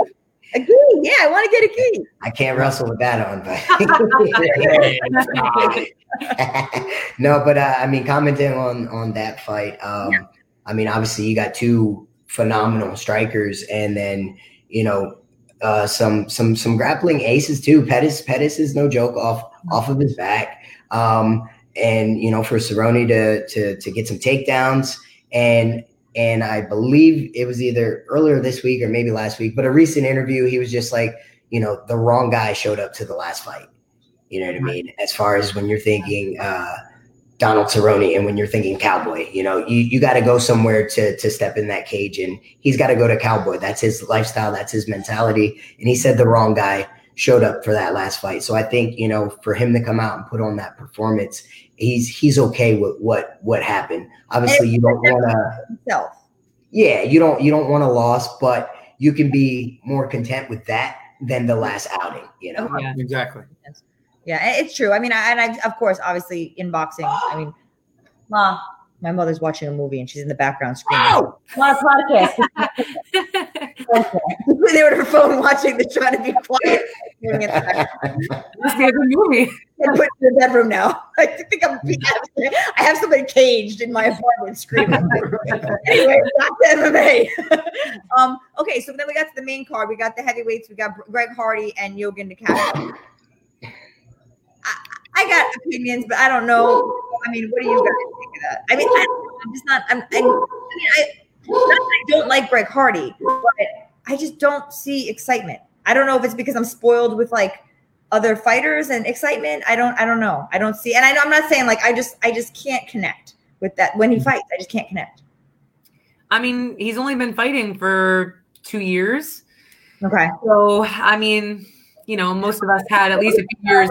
a gi. Yeah, I want to get a gi. I can't wrestle with that on, but no, but uh, I mean, commenting on on that fight. Um, I mean, obviously, you got two phenomenal strikers, and then you know uh, some some some grappling aces too. Pettis Pettis is no joke off off of his back, um, and you know for Cerrone to to to get some takedowns and. And I believe it was either earlier this week or maybe last week, but a recent interview, he was just like, you know, the wrong guy showed up to the last fight. You know what I mean? As far as when you're thinking uh, Donald Cerrone and when you're thinking Cowboy, you know, you, you got to go somewhere to to step in that cage, and he's got to go to Cowboy. That's his lifestyle. That's his mentality. And he said the wrong guy showed up for that last fight. So I think you know, for him to come out and put on that performance, he's he's okay with what what happened. Obviously, you don't want to yeah, you don't you don't want a loss, but you can be more content with that than the last outing. You know, Yeah. Exactly. Yeah, it's true. I mean, I, and I, of course, obviously, in boxing, I mean, Ma, my mother's watching a movie and she's in the background screaming. Oh! Ma, podcast. they were on her phone watching. They're trying to be quiet. Doing it. I Must be a good movie. put it in the bedroom now. I think I'm. I have somebody caged in my apartment screaming. anyway, back to MMA. um, okay, so then we got to the main card. We got the heavyweights. We got Greg Hardy and Yogan Nakashima. I, got opinions, but I don't know. I mean, what do you guys think of that? I mean, I, I'm just not. I'm. I, I mean, I, not that I don't like Greg Hardy, but I just don't see excitement. I don't know if it's because I'm spoiled with like other fighters and excitement. I don't. I don't know. I don't see. And I, know I'm not saying like I just. I just can't connect with that when he fights. I just can't connect. I mean, he's only been fighting for two years. Okay. So, I mean, you know, most of us had at least a few years.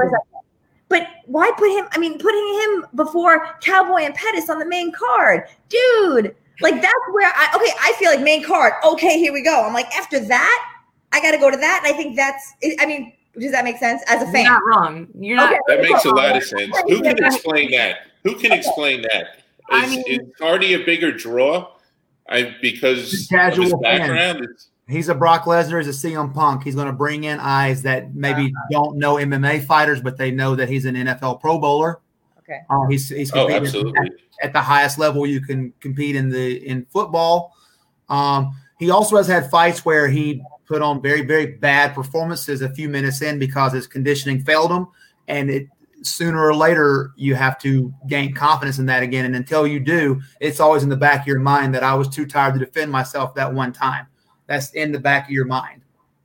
But why put him? I mean, putting him before Cowboy and Pettis on the main card, dude. Like that's where I okay. I feel like main card. Okay, here we go. I'm like after that, I got to go to that, and I think that's. I mean, does that make sense as a You're fan? not wrong. You're not. Okay. That makes a lot of sense. Who can explain that? Who can explain that? I Is, mean- is Hardy a bigger draw? I because Casual of his fan. background. It's, He's a Brock Lesnar. He's a CM Punk. He's going to bring in eyes that maybe don't know MMA fighters, but they know that he's an NFL Pro Bowler. Okay. Uh, he's he's oh, competed absolutely. at the highest level you can compete in the in football. Um, he also has had fights where he put on very very bad performances a few minutes in because his conditioning failed him, and it sooner or later you have to gain confidence in that again. And until you do, it's always in the back of your mind that I was too tired to defend myself that one time. That's in the back of your mind.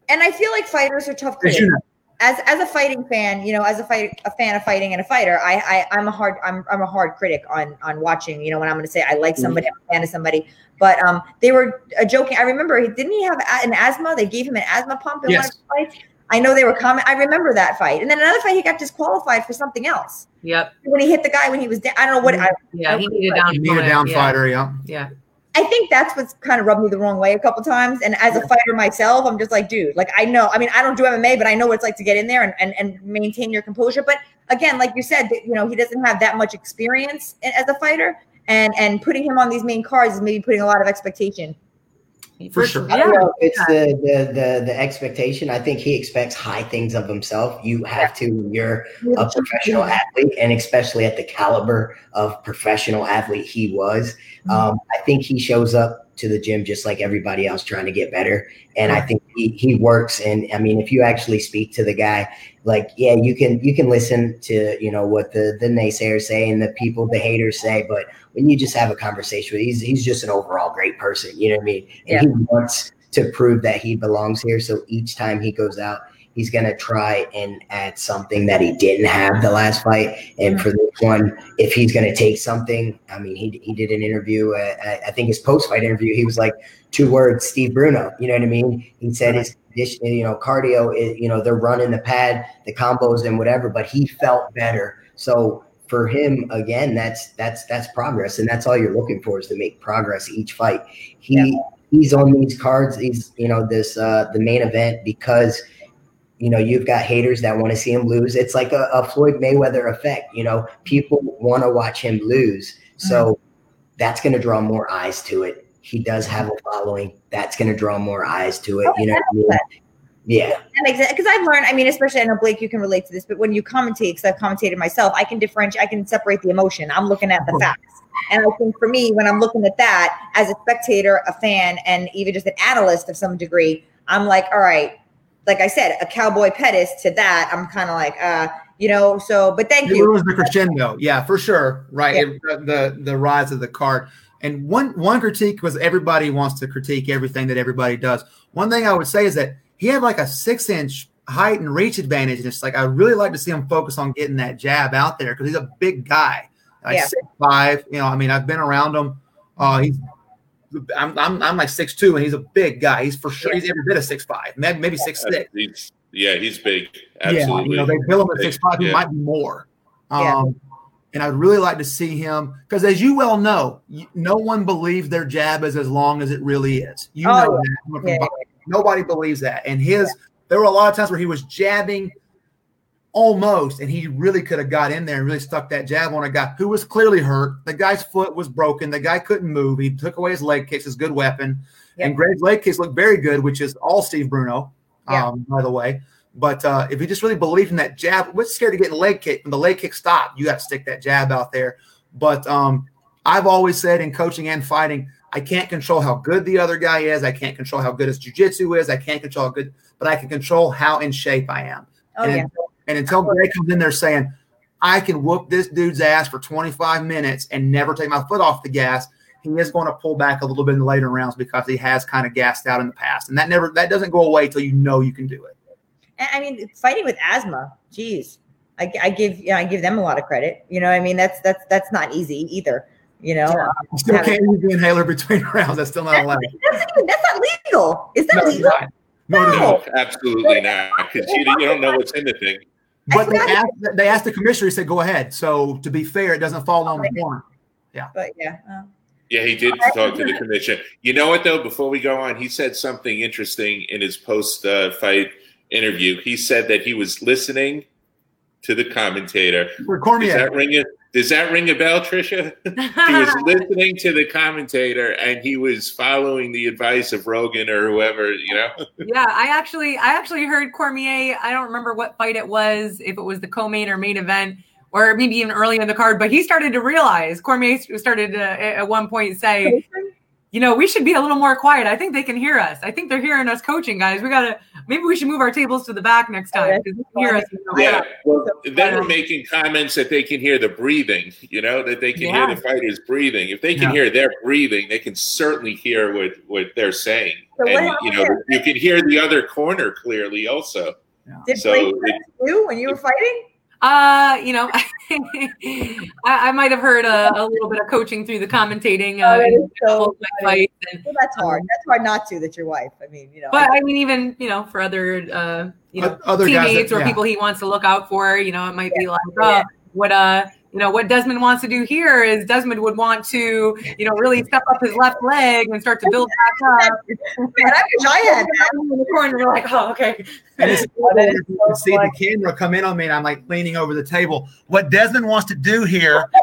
And I feel like fighters are tough As critics. you know, as as a fighting fan, you know, as a fight a fan of fighting and a fighter, I, I I'm a hard I'm I'm a hard critic on on watching. You know, when I'm going to say I like somebody, I'm a fan of somebody. But um, they were uh, joking. I remember he didn't he have an asthma? They gave him an asthma pump in Yes. one of his fights. I know they were comment. I remember that fight, and then another fight he got disqualified for something else Yep. when he hit the guy when he was down. I don't know what. I, Yeah. He needed down. you need a down yeah. fighter, yeah. Yeah. I think that's what's kind of rubbed me the wrong way a couple times. And as a fighter myself, I'm just like, dude, like I know. I mean, I don't do MMA, but I know what it's like to get in there and, and, and maintain your composure. But again, like you said, you know, he doesn't have that much experience as a fighter, and and putting him on these main cards is maybe putting a lot of expectation For sure. I Yeah. don't know it's the, the the the expectation. I think he expects high things of himself. You have to you're a professional athlete, and especially at the caliber of professional athlete he was. Um, I think he shows up to the gym just like everybody else, trying to get better. And I think he, he works. And I mean, if you actually speak to the guy, like yeah, you can you can listen to you know what the the naysayers say and the people the haters say, but when you just have a conversation with, he's he's just an overall great person. You know what I mean? And he wants to prove that he belongs here. So each time he goes out, he's gonna try and add something that he didn't have the last fight. And for this one, if he's gonna take something, I mean, he he did an interview. Uh, I- think his post fight interview, he was like two words, Steve Bruno. You know what I mean? He said his condition- you know cardio, is, you know, they're running the pad, the combos, and whatever, but he felt better. So for him again that's that's that's progress and that's all you're looking for is to make progress each fight he he's on these cards he's you know this uh the main event because you know you've got haters that want to see him lose it's like a, a floyd mayweather effect you know people want to watch him lose so mm-hmm. that's going to draw more eyes to it he does have a following that's going to draw more eyes to it you know what I mean? yeah That makes sense because I've learned. I mean, especially I know Blake, you can relate to this, but when you commentate, because I've commentated myself, I can differentiate. I can separate the emotion. I'm looking at the facts, and I think for me, when I'm looking at that as a spectator, a fan, and even just an analyst of some degree, I'm like, all right, like I said, a cowboy Pettis to that, I'm kind of like, uh, you know. So, but thank It you. It was the crescendo, yeah, for sure. Right, Yeah. It- the, the rise of the card. And one one critique was everybody wants to critique everything that everybody does. One thing I would say is that he had like a six inch height and reach advantage, and it's like I really like to see him focus on getting that jab out there because he's a big guy, like Yeah. six five. You know, I mean, I've been around him. Uh, he's I'm, I'm I'm like six two, and he's a big guy. He's for sure. He's every bit of six five, maybe six six. He's, yeah, he's big. Yeah, Absolutely. you know, they bill him at six five. He Yeah. might be more. Yeah. Um, and I'd really like to see him because, as you well know, no one believes their jab is as long as it really is. You Oh, know that. Yeah. Nobody believes that. And his, there were a lot of times where he was jabbing almost, and he really could have got in there and really stuck that jab on a guy who was clearly hurt. The guy's foot was broken. The guy couldn't move. He took away his leg kicks, his good weapon. Yeah. And Greg's leg kicks looked very good, which is all Steve Bruno, Yeah. um, by the way. But uh, if you just really believed in that jab, what's scared of getting a leg kick? When the leg kick stopped, you got to stick that jab out there. But um, I've always said in coaching and fighting, I can't control how good the other guy is. I can't control how good his jujitsu is. I can't control how good, but I can control how in shape I am. Oh and, yeah. Until, and until Greg comes in there saying, I can whoop this dude's ass for 25 minutes and never take my foot off the gas, he is going to pull back a little bit in the later rounds because he has kind of gassed out in the past. And that never that doesn't go away until you know you can do it. And, I mean, fighting with asthma, geez, I, I give yeah, I give them a lot of credit. You know, what I mean, that's that's that's not easy either. You know, Yeah. Um, You still having- can't use the inhaler between rounds. That's still not allowed. that's, that's not legal. Is that No, it's legal? not. No, no, no. No, absolutely not. Because you, you don't know what's in the thing. But they asked, they asked the commissioner. He said, "Go ahead." So to be fair, it doesn't fall on the corner. But yeah, uh, Yeah, he did talk to the commission. You know what, though? Before we go on, he said something interesting in his post uh, fight interview. He said that he was listening to the commentator. For Does that ring a Does that ring a bell, Trisha? he was listening to the commentator and he was following the advice of Rogan or whoever, you know. yeah, I actually, I actually heard Cormier. I don't remember what fight it was, if it was the co-main or main event, or maybe even early in the card. But he started to realize Cormier started to, at one point say, you know, we should be a little more quiet. I think they can hear us. I think they're hearing us coaching, guys. We gotta maybe we should move our tables to the back next time. 'cause they can hear us. Yeah, well, then we're making comments that they can hear the breathing, you know, that they can Yeah. hear the fighters breathing. If they can Yeah. hear their breathing, they can certainly hear what, what they're saying. So and, you know, happened? you can hear the other corner clearly also. did So Blake it- you when you were fighting? Uh, you know, I, I might have heard a, a little bit of coaching through the commentating uh, Oh, that so my and, Well, that's hard. That's hard not to. That your wife. I mean, you know. but I mean, even you know, for other uh, you know, Other guys that- teammates or yeah. people he wants to look out for, you know, it might be like, Yeah. oh, what uh, you know, what Desmond wants to do here is Desmond would want to, you know, really step up his left leg and start to build back up. Man, I wish I had that. in the corner, you're like, oh, okay. And it's that is you can so see the camera come in on me, and I'm like leaning over the table. What Desmond wants to do here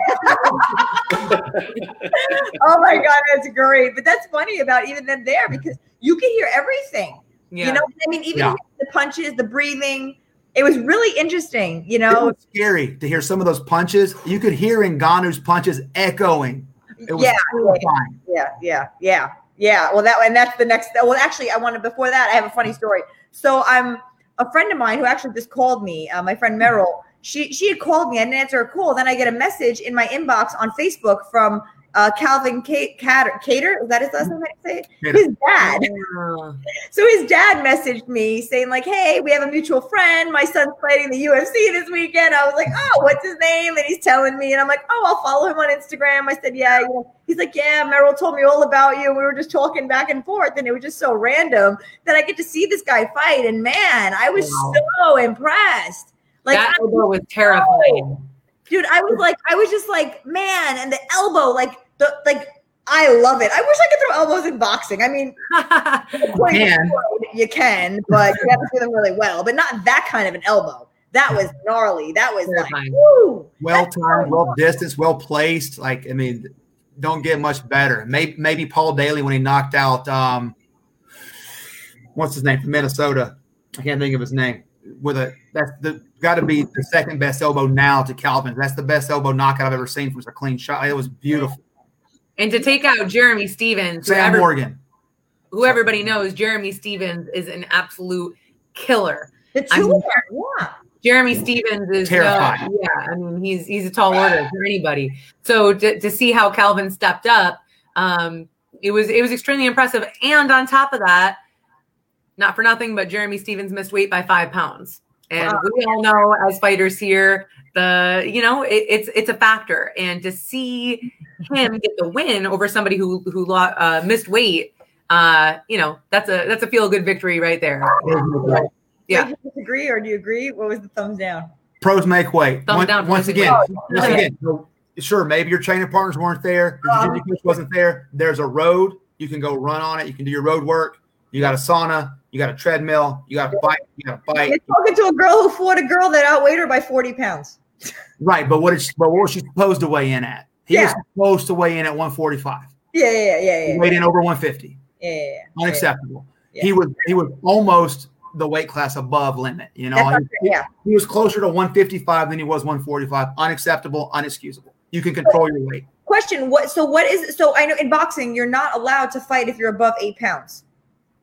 oh my god, that's great. But that's funny about even them there because you can hear everything. Yeah. You know, I mean, even Yeah. the punches, the breathing. It was really interesting. You It know, was scary to hear some of those punches. You could hear Ngannou's punches echoing. It was yeah, terrifying. yeah, yeah, yeah, yeah. Well, that and that's the next. Well, actually, I wanted before that. I have a funny story. So I'm a friend of mine who actually just called me. Uh, my friend Meryl. She she had called me. I didn't answer her call. Then I get a message in my inbox on Facebook from uh, Calvin Kattar. Kattar is that his last name? I say. His dad. So his dad messaged me saying like, "Hey, we have a mutual friend. My son's fighting the UFC this weekend." I was like, "Oh, what's his name?" And he's telling me, and I'm like, "Oh, I'll follow him on Instagram." I said, "Yeah." You know. He's like, "Yeah." Meryl told me all about you. We were just talking back and forth, and it was just so random that I get to see this guy fight. And man, I was Wow. so impressed. Like, that I- elbow was terrifying. Dude, I was like, I was just like, man, and the elbow, like the like. I love it. I wish I could throw elbows in boxing. I mean, According to can. Freud, You can, but you have to do them really well. But not that kind of an elbow. That was gnarly. That was like, woo. well timed, well distanced, well placed. Like I mean, don't get much better. Maybe maybe Paul Daley when he knocked out um, what's his name from Minnesota? I can't think of his name. With a that's the got to be the second best elbow now to Calvin. That's the best elbow knockout I've ever seen from a clean shot. It was beautiful. and to take out Jeremy Stephens, who, Sam every- Morgan. who everybody knows, Jeremy Stephens is an absolute killer. The 2 I'm- of them, yeah. Jeremy Stephens is uh, Terrifying. yeah, I mean he's he's a tall order for anybody. So to, to see how Calvin stepped up, um, it was it was extremely impressive. And on top of that, not for nothing, but Jeremy Stephens missed weight by five pounds. And Wow. we all know as fighters here, the you know it, it's it's a factor. And to see him get the win over somebody who who lo- uh, missed weight, uh, you know that's a that's a feel good victory right there. Yeah. Do you disagree or do you agree? What was the thumbs down? Pros make weight. Thumbs Once, down once again, weight. once again. sure, maybe your training partners weren't there, your jiu-jitsu coach wasn't there. There's a road you can go run on it. You can do your road work. You got a sauna. You got a treadmill. You got a bike. You got a bike. You're talking to a girl who fought a girl that outweighed her by 40 pounds. Right, but what is but what was she supposed to weigh in at? He was supposed to weigh in at 145. Yeah, yeah, yeah, yeah. He yeah, weighed in over 150. yeah, yeah, yeah. Unacceptable. Yeah. He was he was almost the weight class above limit. You know, he, yeah. he was closer to 155 than he was 145. Unacceptable, unexcusable. You can control your weight. Question: What? So what is? So I know in boxing you're not allowed to fight if you're above eight pounds.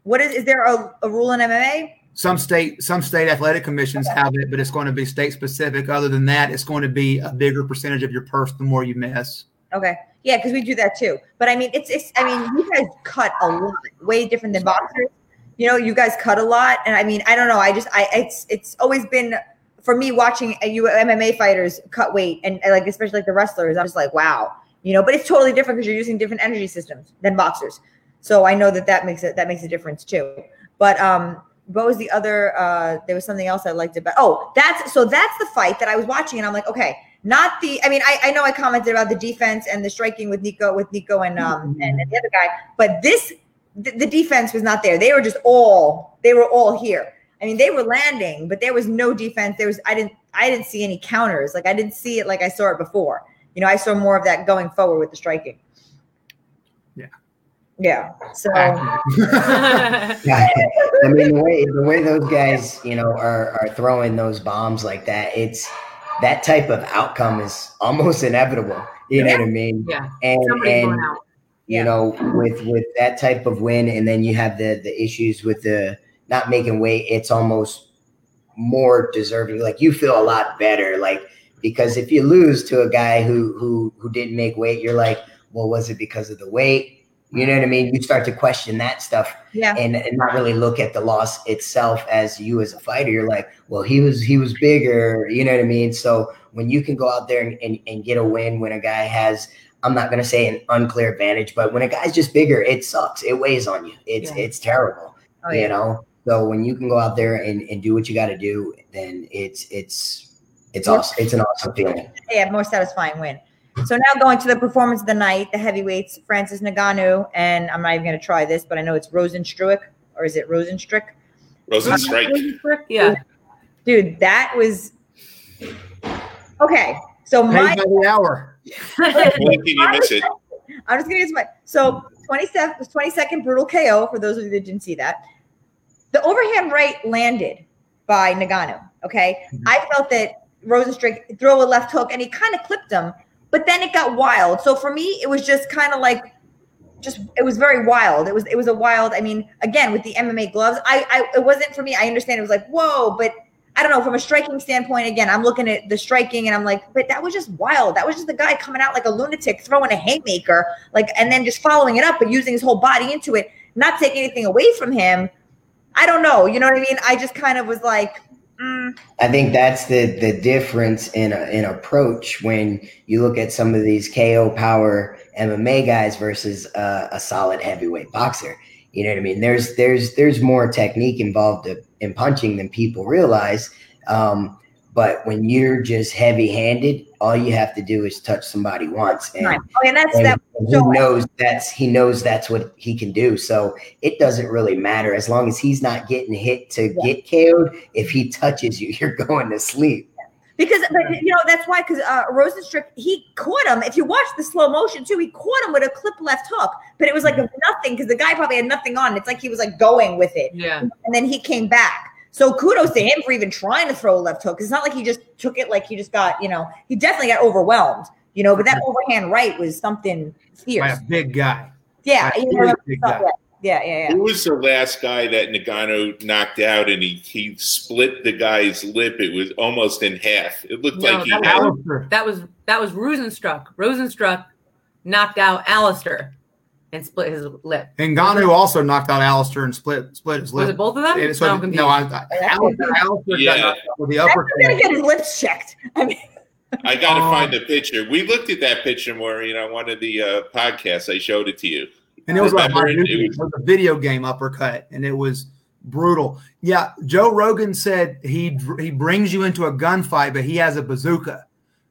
What is? Is there a, a rule in MMA? Some state some state athletic commissions have it, but it's going to be state specific. Other than that, it's going to be a bigger percentage of your purse the more you miss. Okay, yeah, because we do that too. But I mean, it's, it's. I mean, you guys cut a lot, way different than boxers. You know, you guys cut a lot, and I mean, I don't know. I just, I, it's, it's always been for me watching you MMA fighters cut weight, and, and like especially like the wrestlers. I'm just like, wow, you know. But it's totally different because you're using different energy systems than boxers. So I know that that makes it that makes a difference too. But um, what was the other? Uh, there was something else I liked about. Oh, that's so that's the fight that I was watching, and I'm like, okay, not the. I mean, I, I know I commented about the defense and the striking with Niko with Niko and um and, and the other guy, but this the, the defense was not there. They were just all they were all here. I mean, they were landing, but there was no defense. There was I didn't I didn't see any counters. Like I didn't see it like I saw it before. You know, I saw more of that going forward with the striking. Yeah. Yeah. So Yeah, I mean the way the way those guys, you know, are are throwing those bombs like that, it's that type of outcome is almost inevitable. You know what I mean? yeah, And somebody's and you Yeah. know, with with that type of win, and then you have the the issues with the not making weight. It's almost more deserving. Like you feel a lot better, like because if you lose to a guy who who who didn't make weight, you're like, well, was it because of the weight? You know what I mean? You start to question that stuff yeah. and, and not really look at the loss itself as you as a fighter. You're like, well, he was he was bigger, you know what I mean? So when you can go out there and, and, and get a win when a guy has I'm not gonna say an unclear advantage, but when a guy's just bigger, it sucks. It weighs on you. It's Yeah. it's terrible. Oh, yeah. You know? So when you can go out there and, and do what you gotta do, then it's it's it's awesome. It's an awesome feeling. yeah, more satisfying win. So now going to the performance of the night, the heavyweights, Francis Ngannou, and I'm not even going to try this, but I know it's Rozenstruik, or is it Rosenstrick? Rosenstrike. Yeah, Dude, that was okay. So my the hour. When can you miss it? I'm just gonna use my so 27th, 22nd brutal KO for those of you that didn't see that. The overhand right landed by Ngannou. Okay, Mhm. I felt that Rosenstrick throw a left hook and he kind of clipped him, but then it got wild. So for me, it was just kind of like, just it was very wild. It was it was a wild. I mean, again with the MMA gloves, I I it wasn't for me. I understand it was like whoa, but I don't know from a striking standpoint. Again, I'm looking at the striking and I'm like, but that was just wild. That was just the guy coming out like a lunatic, throwing a haymaker, like and then just following it up, but using his whole body into it, not taking anything away from him. I don't know. You know what I mean? I just kind of was like, mm, I think that's the the difference in a, in approach when you look at some of these KO power MMA guys versus uh, a solid heavyweight boxer. You know what I mean? There's there's there's more technique involved in punching than people realize. Um, but when you're just heavy handed, all you have to do is touch somebody once, and right. Oh, and that's and that. He knows that's he knows that's what he can do. So it doesn't really matter as long as he's not getting hit to Yeah. get KO'd. If he touches you, you're going to sleep. Because, but you know, that's why. Because uh, Rosenstrick, he caught him. If you watch the slow motion too, he caught him with a clip left hook, but it was like nothing because the guy probably had nothing on. It's like he was like going with it, Yeah. and then he came back. So kudos to him for even trying to throw a left hook. Because it's not like he just took it like he just got, you know, he definitely got overwhelmed, you know. But that overhand right was something By fierce. a big guy. Yeah, a you know, big guy. yeah, yeah, yeah. Who was the last guy that Ngannou knocked out and he, he split the guy's lip? It was almost in half. It looked No, like he that had, Alistair. That was that was Rosenstruck. Rosenstruck knocked out Alistair and split his lip. And Ngannou also knocked out Alistair and split split his lip. Was it both of them? And so, No, I'm no, I, I, Alistair, Alistair Yeah. got knocked out with the I'm upper. gonna get his lips checked. I mean, I got to Oh. find the picture. We looked at that picture, Maureen, on one of the uh, podcasts. I showed it to you. And it was like Remember, it it was- was a video game uppercut, and it was brutal. Yeah, Joe Rogan said he he brings you into a gunfight, but he has a bazooka,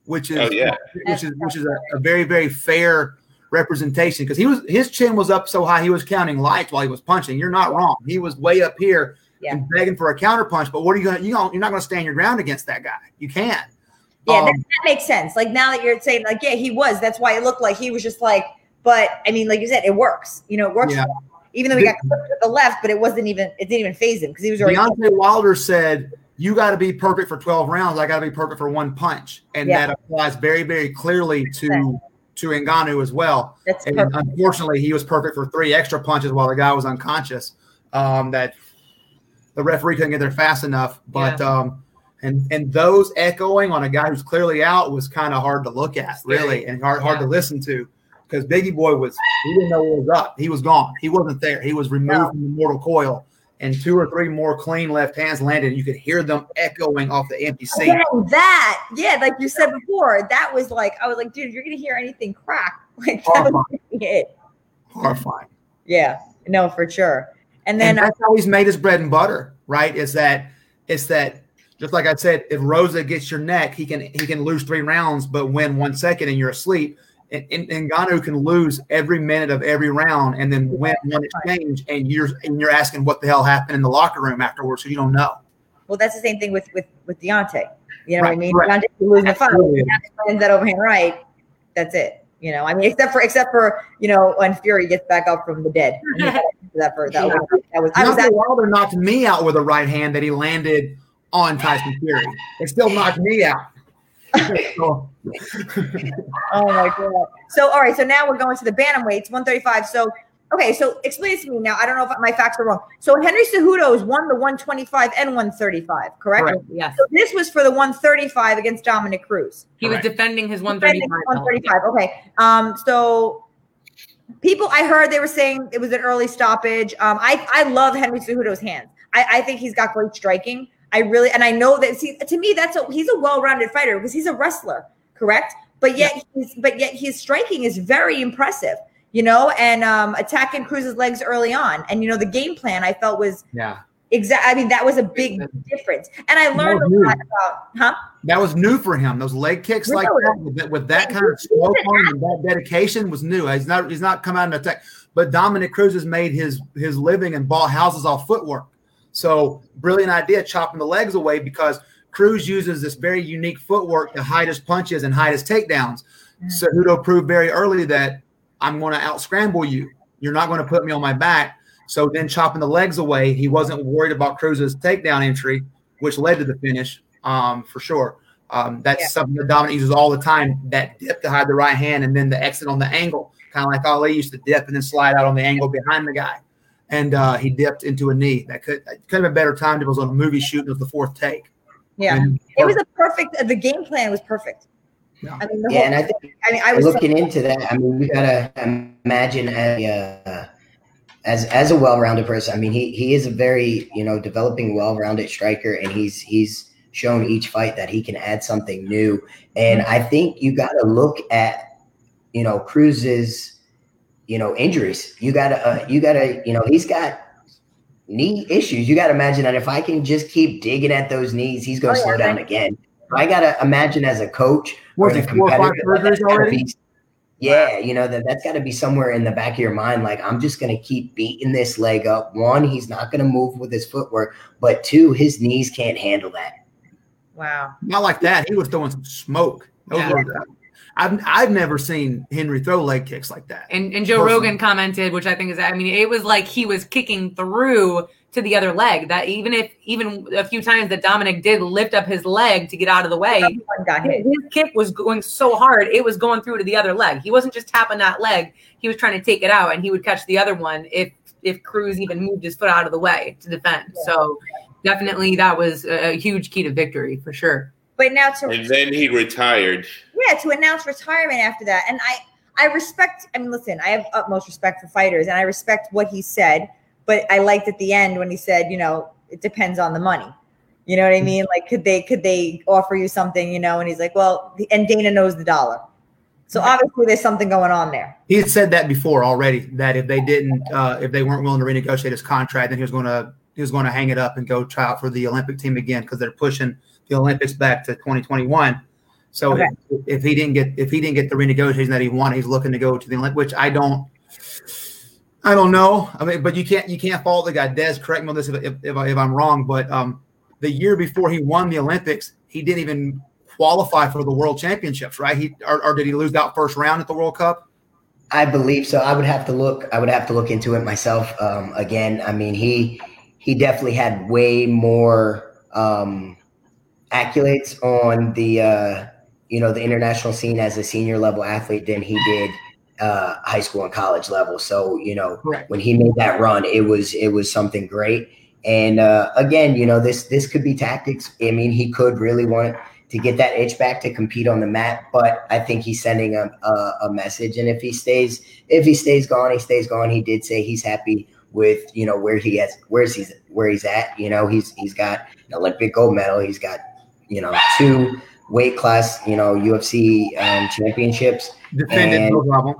which is Oh, yeah. which is which is a, a very very fair representation because he was his chin was up so high he was counting lights while he was punching. You're not wrong. He was way up here Yeah. and begging for a counter punch. But what are you gonna you don't, you're not gonna stand your ground against that guy. You can't. Yeah, Um, that, that makes sense. Like now that you're saying, like, yeah, he was. That's why it looked like he was just like. But I mean, like you said, it works. You know, it works. Yeah. Even though he got clipped to the left, but it wasn't even. It didn't even phase him because he was already. Deontay Wilder said, "You got to be perfect for 12 rounds. I got to be perfect for one punch," and Yeah. that applies very, very clearly to to Ngannou as well. That's And perfect. unfortunately, he was perfect for three extra punches while the guy was unconscious. Um, that the referee couldn't get there fast enough. But um, and and those echoing on a guy who's clearly out was kind of hard to look at, really, and hard hard to listen to. Because Bigi Boy was, he didn't know what was up. He was gone. He wasn't there. He was removed No. from the mortal coil and two or three more clean left hands landed, and you could hear them echoing off the empty seat. Yeah, that. Yeah, like you said before, that was like I was like, dude, you're gonna hear anything crack. Like that was it. Horrifying. Yeah. No, for sure. And then and that's how he's made his bread and butter, right? Is that it's that just like I said, if Rosa gets your neck, he can he can lose three rounds, but win one second and you're asleep. And, and, and Ngannou can lose every minute of every round and then win one exchange, and you're and you're asking what the hell happened in the locker room afterwards, so you don't know. well, that's the same thing with with with Deontay. You know what I mean? right. Deontay can lose the fight. Absolutely. Wins that overhand right. That's it. You know, I mean, except for except for you know when Fury gets back up from the dead. That for that, was, that was I was Wilder knocked me out with a right hand that he landed on Tyson Fury. It still knocked me out. So, oh my god. So all right, so now we're going to the bantamweights, 135. So okay, so explain it to me now. I don't know if my facts are wrong. So Henry Cejudo's won the 125 and 135, correct? Correct. Yes. So this was for the 135 against Dominick Cruz. He was defending his Defending 135. 135. Okay. Um, so people I heard they were saying it was an early stoppage. Um, I, I love Henry Cejudo's hands. I, I think he's got great striking. I really and I know that see to me that's a he's a well-rounded fighter because he's a wrestler, correct? But yet he's but yet his striking is very impressive, you know, and um attacking Cruz's legs early on. And you know, the game plan I felt was yeah, Exactly. I mean, that was a big difference. And I learned a lot about huh? that was new for him. Those leg kicks like that with that, with that kind of slow and that dedication was new. He's not he's not come out and attack. But Dominick Cruz has made his his living and bought houses off footwork. So brilliant idea chopping the legs away because Cruz uses this very unique footwork to hide his punches and hide his takedowns. So Cejudo proved very early that I'm going to out scramble you. You're not going to put me on my back. So then chopping the legs away, he wasn't worried about Cruz's takedown entry, which led to the finish um, for sure. Um, that's yeah. something that Dominick uses all the time. That dip to hide the right hand, and then the exit on the angle, kind of like Ali used to dip and then slide out on the angle behind the guy. And uh, he dipped into a knee. That could could have been better timed. It was on a movie shoot. It was the fourth take. Yeah, and it was a perfect. The game plan was perfect. Yeah, I mean, yeah, whole, and I think I mean, I was looking so- into that. I mean, you gotta imagine a, uh, as as a well-rounded person. I mean, he he is a very you know developing, well-rounded striker, and he's he's shown each fight that he can add something new. And I think you got to look at, you know, Cruz's, you know, injuries. You got to, uh, you got to, you know, he's got knee issues. You got to imagine that if I can just keep digging at those knees, he's going to oh, slow yeah, down again. I got to imagine as a coach or a competitor, be, yeah, you know that that's got to be somewhere in the back of your mind. Like I'm just going to keep beating this leg up. One, he's not going to move with his footwork, but two, his knees can't handle that. Wow. Not like that. He was throwing some smoke. Yeah. I've I've never seen Henry throw leg kicks like that. And and Joe Personally. Rogan commented, which I think is I mean, it was like he was kicking through to the other leg. That even if even a few times that Dominick did lift up his leg to get out of the way, his kick was going so hard, it was going through to the other leg. He wasn't just tapping that leg, he was trying to take it out and he would catch the other one if if Cruz even moved his foot out of the way to defend. Yeah. So definitely that was a huge key to victory for sure. But now to and then he retired. Yeah, to announce retirement after that, and I I respect. I mean, listen, I have utmost respect for fighters, and I respect what he said. But I liked at the end when he said, you know, it depends on the money. You know what I mm-hmm. mean? Like, could they could they offer you something? You know, and he's like, well, and Dana knows the dollar. So obviously, there's something going on there. He had said that before already. That if they didn't, uh, if they weren't willing to renegotiate his contract, then he was going to he was going to hang it up and go try out for the Olympic team again because they're pushing the Olympics back to 2021. So okay. if, if, he didn't get if he didn't get the renegotiation that he wanted, he's looking to go to the Olympic, which I don't. I don't know. I mean, but you can't you can't fault the guy. Des, correct me on this if, if, if, I, if I'm wrong. But um, the year before he won the Olympics, he didn't even qualify for the World Championships, right? He or, or did he lose out first round at the World Cup? I believe so. I would have to look. I would have to look into it myself. Um, again, I mean, he he definitely had way more um, accolades on the uh, you know the international scene as a senior level athlete than he did uh, high school and college level. So you know when he made that run, it was it was something great. And uh, again, you know this this could be tactics. I mean, he could really want to get that itch back to compete on the mat, but I think he's sending a, a, a message. And if he stays if he stays gone, he stays gone. He did say he's happy with you know where he has where's he's where he's at. You know, he's he's got an Olympic gold medal. He's got you know two weight class you know UFC um, championships. Defended both of them.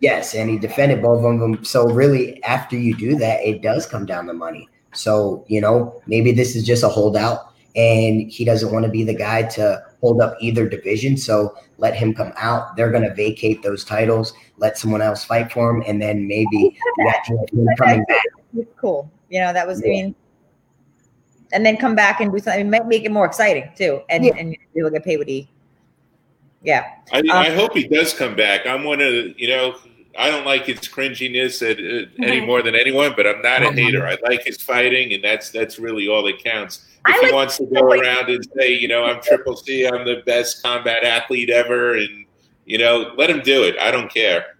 Yes, and he defended both of them. So really, after you do that, it does come down to money. So you know, maybe this is just a holdout, and he doesn't want to be the guy to hold up either division. So let him come out. They're going to vacate those titles, let someone else fight for him, and then maybe that him coming back. Cool. You know, that was, yeah. I mean, and then come back and do something, make it more exciting too. And, yeah. and you'll get paid what he, yeah. I, um, I hope he does come back. I'm one of, you know, I don't like his cringiness at, uh, any mm-hmm. more than anyone, but I'm not a mm-hmm. hater. I like his fighting, and that's that's really all that counts if he wants to go around and say, you know, I'm Triple C, I'm the best combat athlete ever, and you know, let him do it. I don't care.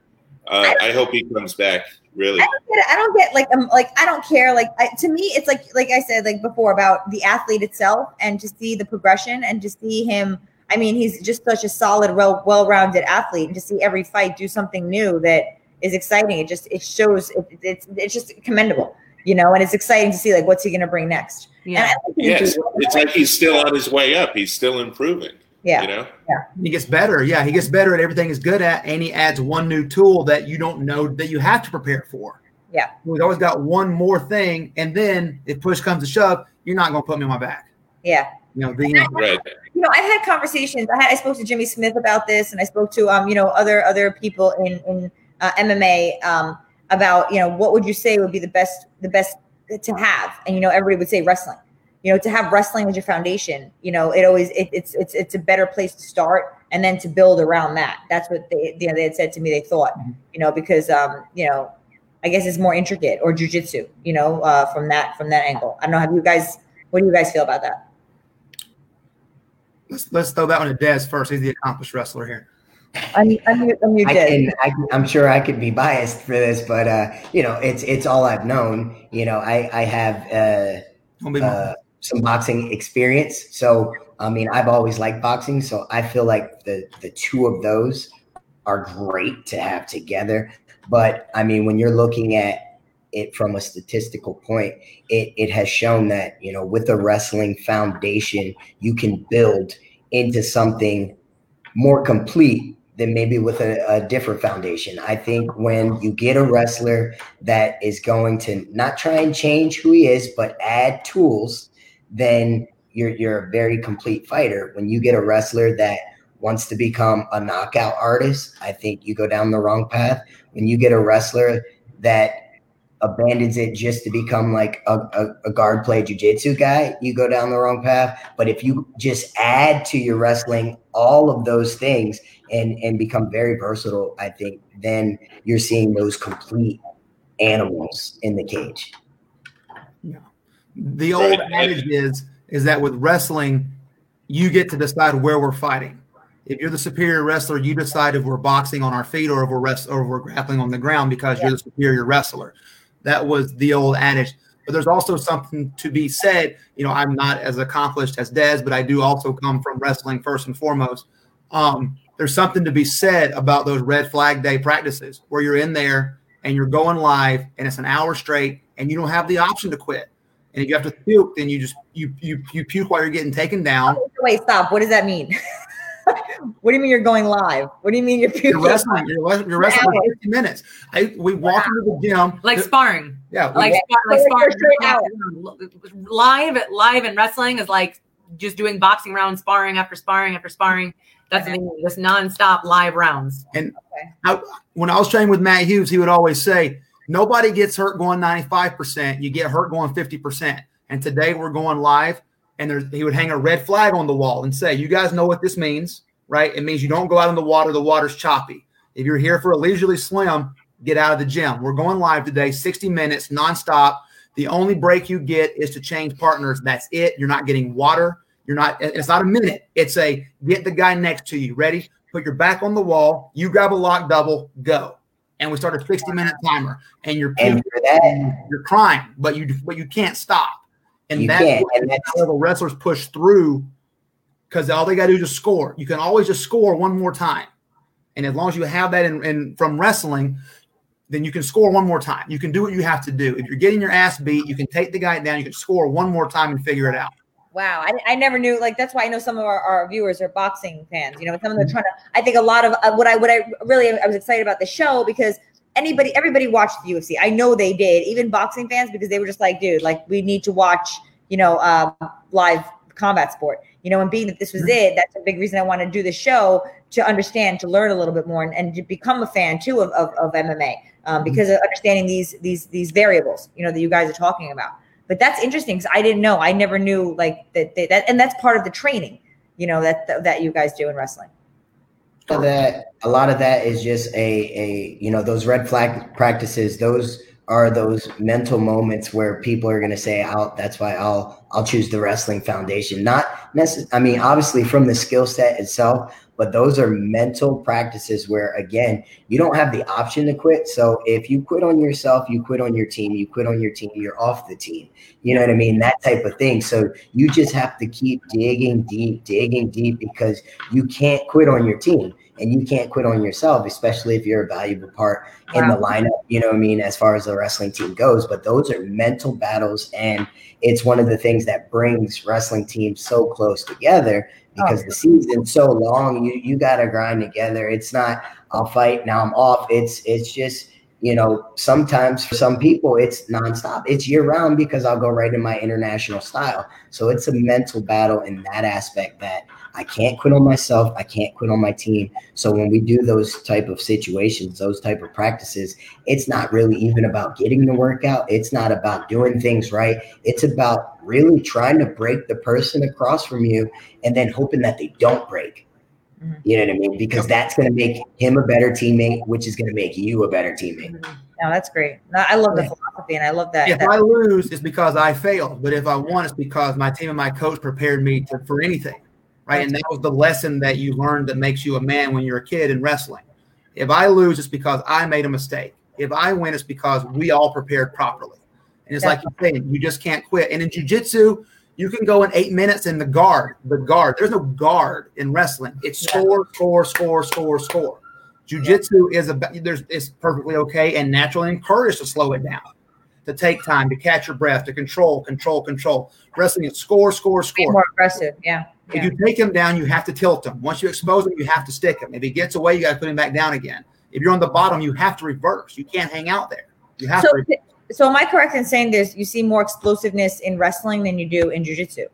Uh, I, I, hope he comes back. Really, I don't get. I don't get like um, like I don't care. Like I, to me, it's like like I said like before about the athlete itself, and to see the progression and to see him. I mean, he's just such a solid, well well-rounded athlete, and to see every fight do something new that is exciting. It just it shows it, it's it's just commendable, you know, and it's exciting to see like what's he going to bring next. Yeah. Yes. It's like he's still on his way up. He's still improving. Yeah. You know? Yeah. He gets better. Yeah. He gets better at everything he's good at. And he adds one new tool that you don't know that you have to prepare for. Yeah. We've always got one more thing. And then if push comes to shove, you're not going to put me on my back. Yeah. You know, the, right. you know, I've had conversations. I, had, I spoke to Jimmy Smith about this, and I spoke to um, you know, other other people in in uh, MMA um, about you know what would you say would be the best the best to have, and you know everybody would say wrestling. You know, to have wrestling as your foundation, you know, it always it, it's it's it's a better place to start and then to build around that. That's what they you know they had said to me. They thought, Mhm. you know, because um you know, I guess it's more intricate or jujitsu, you know, uh, from that from that angle. I don't know. Have you guys? What do you guys feel about that? Let's let's throw that one to Des first. He's the accomplished wrestler here. I mean, I mean, I mean, I did. can, I can, I'm sure I could be biased for this, but uh, you know, it's it's all I've known. You know, I I have uh, uh, some boxing experience, so I mean, I've always liked boxing, so I feel like the the two of those are great to have together. But I mean, when you're looking at it from a statistical point, it it has shown that you know, with a wrestling foundation, you can build into something more complete than maybe with a, a different foundation. I think when you get a wrestler that is going to not try and change who he is, but add tools, then you're you're a very complete fighter. When you get a wrestler that wants to become a knockout artist, I think you go down the wrong path. When you get a wrestler that abandons it just to become like a, a, a guard play jujitsu guy, you go down the wrong path. But if you just add to your wrestling all of those things and and become very versatile, I think then you're seeing those complete animals in the cage. The old adage is is that with wrestling, you get to decide where we're fighting. If you're the superior wrestler, you decide if we're boxing on our feet or if we're rest or if we're grappling on the ground because you're the superior wrestler. That was the old adage. But there's also something to be said. You know, I'm not as accomplished as Des, but I do also come from wrestling first and foremost. Um, there's something to be said about those red flag day practices where you're in there and you're going live and it's an hour straight and you don't have the option to quit. And if you have to puke, then you just you you you puke while you're getting taken down. Wait, stop. What does that mean? what do you mean you're going live? What do you mean you're You're puking? wrestling. You're, wrestling- you're wrestling for 50 minutes. I we walk into the gym. Like sparring. yeah, Like, walk- spar- like So you're sparring. Live, live and wrestling is like just doing boxing rounds, sparring after sparring after sparring. That's the thing, just nonstop live rounds. I, when I was training with Matt Hughes, he would always say, "Nobody gets hurt going 95 percent. You get hurt going 50 percent." And today we're going live, and he would hang a red flag on the wall and say, "You guys know what this means, right? It means you don't go out in the water. The water's choppy. If you're here for a leisurely swim, get out of the gym. We're going live today, 60 minutes nonstop. The only break you get is to change partners. That's it. You're not getting water. You're not. It's not a minute. It's a get the guy next to you. Ready? Put your back on the wall. You grab a lock double. Go. And we start a 60 minute timer. And you're And for that, you're crying, but you but you can't stop. And that's can't, and that's- how the wrestlers push through because all they got to do is just score. You can always just score one more time. And as long as you have that in, in from wrestling, then you can score one more time. You can do what you have to do. If you're getting your ass beat, you can take the guy down. You can score one more time and figure it out. Wow, I, I never knew. Like that's why I know some of our, our viewers are boxing fans. You know, some of them are trying to. I think a lot of uh, what I what I really I was excited about the show because anybody everybody watched the UFC. I know they did, even boxing fans because they were just like, dude, like we need to watch. You know, um, live combat sport. You know, and being that this was it, that's a big reason I wanted to do the show to understand, to learn a little bit more, and, and to become a fan too of of, of MMA um, because of understanding these these these variables. You know, that you guys are talking about. But that's interesting because I didn't know. I never knew like that, that, that, and that's part of the training. You know that that you guys do in wrestling. that a lot of that is just a a you know those red flag practices those are those mental moments where people are going to say i'll that's why i'll i'll choose the wrestling foundation not necessarily i mean obviously from the skill set itself but those are mental practices where again you don't have the option to quit so if you quit on yourself you quit on your team you quit on your team you're off the team you know what i mean that type of thing so you just have to keep digging deep digging deep because you can't quit on your team and you can't quit on yourself, especially if you're a valuable part in the lineup, you know what I mean, as far as the wrestling team goes. But those are mental battles. And it's one of the things that brings wrestling teams so close together Oh, because the season's so long. You you gotta grind together. It's not I'll fight, now I'm off. It's it's just you know, sometimes for some people it's nonstop. It's year round because I'll go right in my international style. So it's a mental battle in that aspect that I can't quit on myself. I can't quit on my team. So when we do those type of situations, those type of practices, it's not really even about getting the workout. It's not about doing things right. It's about really trying to break the person across from you and then hoping that they don't break. Mm-hmm. You know what I mean? Because that's going to make him a better teammate, which is going to make you a better teammate. Mm-hmm. No, that's great. I love the philosophy, and I love that. If that- I lose, it's because I failed. But if I won, it's because my team and my coach prepared me to, for anything, right? And that was the lesson that you learned that makes you a man when you're a kid in wrestling. If I lose, it's because I made a mistake. If I win, it's because we all prepared properly. And it's like you're saying, you just can't quit. And in jujitsu, you can go in eight minutes in the guard. The guard. There's no guard in wrestling. It's score, score, score, score, score. Jiu-jitsu is a there's it's perfectly okay and naturally encouraged to slow it down, to take time, to catch your breath, to control, control, control. Wrestling is score, score, score. Be More aggressive, yeah. If you take him down, you have to tilt him. Once you expose him, you have to stick him. If he gets away, you got to put him back down again. If you're on the bottom, you have to reverse. You can't hang out there. You have so, to. Reverse. So am I correct in saying this? You see more explosiveness in wrestling than you do in jujitsu.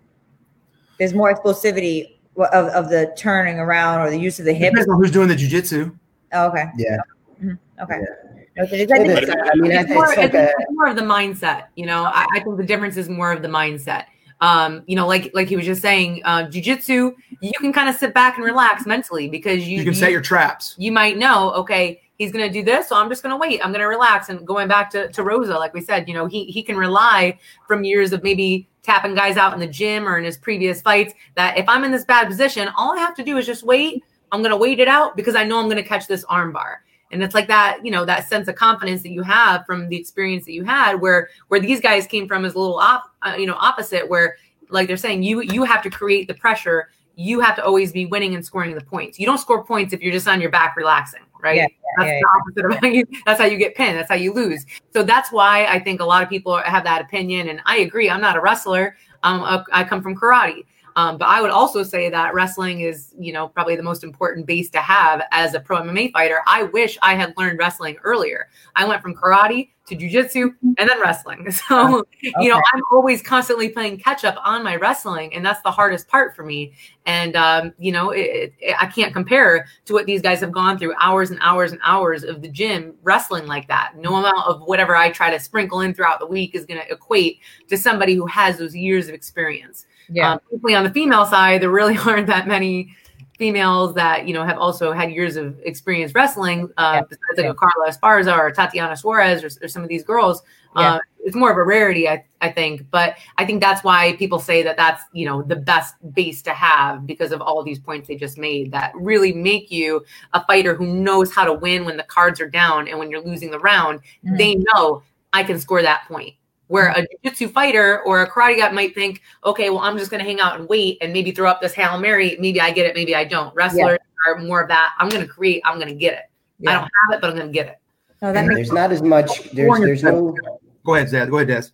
There's more explosivity of, of the turning around or the use of the hip. Depends on who's doing the jujitsu. Oh, okay. Yeah. Mm-hmm. Okay. Yeah. I mean, it's, more, it's, it's more of the mindset. You know, I, I, think the difference is more of the mindset. Um, you know, like like he was just saying, uh, jujitsu, you can kind of sit back and relax mentally because you you can you, set your traps. You might know, okay, he's going to do this, so I'm just going to wait. I'm going to relax. And going back to, to Rosa, like we said, you know, he he can rely from years of maybe tapping guys out in the gym or in his previous fights that if I'm in this bad position, all I have to do is just wait. I'm going to wait it out because I know I'm going to catch this armbar and it's like that you know that sense of confidence that you have from the experience that you had where where these guys came from is a little op, uh, you know opposite where like they're saying you you have to create the pressure. You have to always be winning and scoring the points. You don't score points if you're just on your back relaxing right? Yeah, that's yeah, the opposite of how you that's how you get pinned. That's how you lose. So that's why i think a lot of people have that opinion. And i agree. I'm not a wrestler. Um, I come from karate um, but I would also say that wrestling is, you know, probably the most important base to have as a pro MMA fighter. I wish I had learned wrestling earlier. I went from karate to jujitsu and then wrestling. So, okay. you know, I'm always constantly playing catch up on my wrestling, and that's the hardest part for me. And, um, you know, it, it, I can't compare to what these guys have gone through hours and hours and hours of the gym wrestling like that. No amount of whatever I try to sprinkle in throughout the week is going to equate to somebody who has those years of experience. Yeah. Um, on the female side, there really aren't that many females that you know have also had years of experience wrestling. Uh, yeah. Besides like yeah. a Carla Esparza or Tatiana Suarez or, or some of these girls, yeah. uh, it's more of a rarity, I, I think. But I think that's why people say that that's you know the best base to have because of all these points they just made that really make you a fighter who knows how to win when the cards are down and when you're losing the round. Mm-hmm. They know I can score that point. Where a jiu-jitsu fighter or a karate guy might think, okay, well, I'm just going to hang out and wait and maybe throw up this Hail Mary. Maybe I get it, maybe I don't. Wrestlers yeah. are more of that. I'm going to create, I'm going to get it. Yeah. I don't have it, but I'm going to get it. No, there's not as much, there's, there's no. Go ahead, Zed. Go ahead, Des.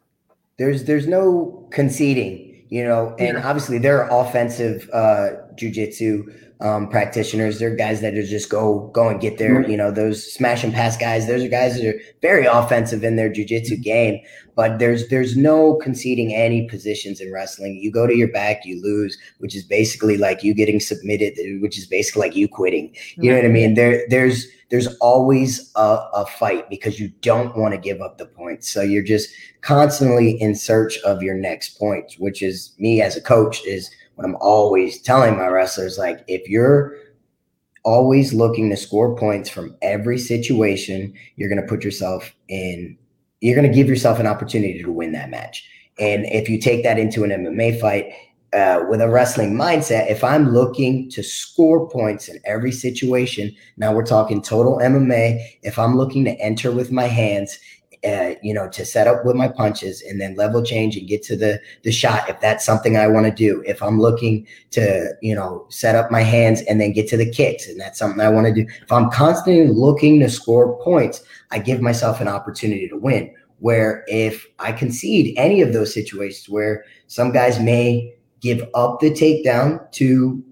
There's, there's no conceding, you know, and yeah. obviously there are offensive uh, jujitsu um, practitioners. They're guys that are just go go and get their, you know, those smash and pass guys. Those are guys that are very offensive in their jujitsu game. But there's there's no conceding any positions in wrestling. You go to your back, you lose, which is basically like you getting submitted, which is basically like you quitting. You know what I mean? There there's there's always a, a fight because you don't want to give up the points. So you're just constantly in search of your next points, which is me as a coach is I'm always telling my wrestlers like if you're always looking to score points from every situation, you're going to put yourself in you're going to give yourself an opportunity to win that match. And if you take that into an MMA fight uh, with a wrestling mindset, if I'm looking to score points in every situation, now we're talking total MMA. If I'm looking to enter with my hands uh, you know, to set up with my punches and then level change and get to the the shot if that's something I want to do. If I'm looking to, you know, set up my hands and then get to the kicks and that's something I want to do. If I'm constantly looking to score points, I give myself an opportunity to win. Where if I concede any of those situations where some guys may give up the takedown to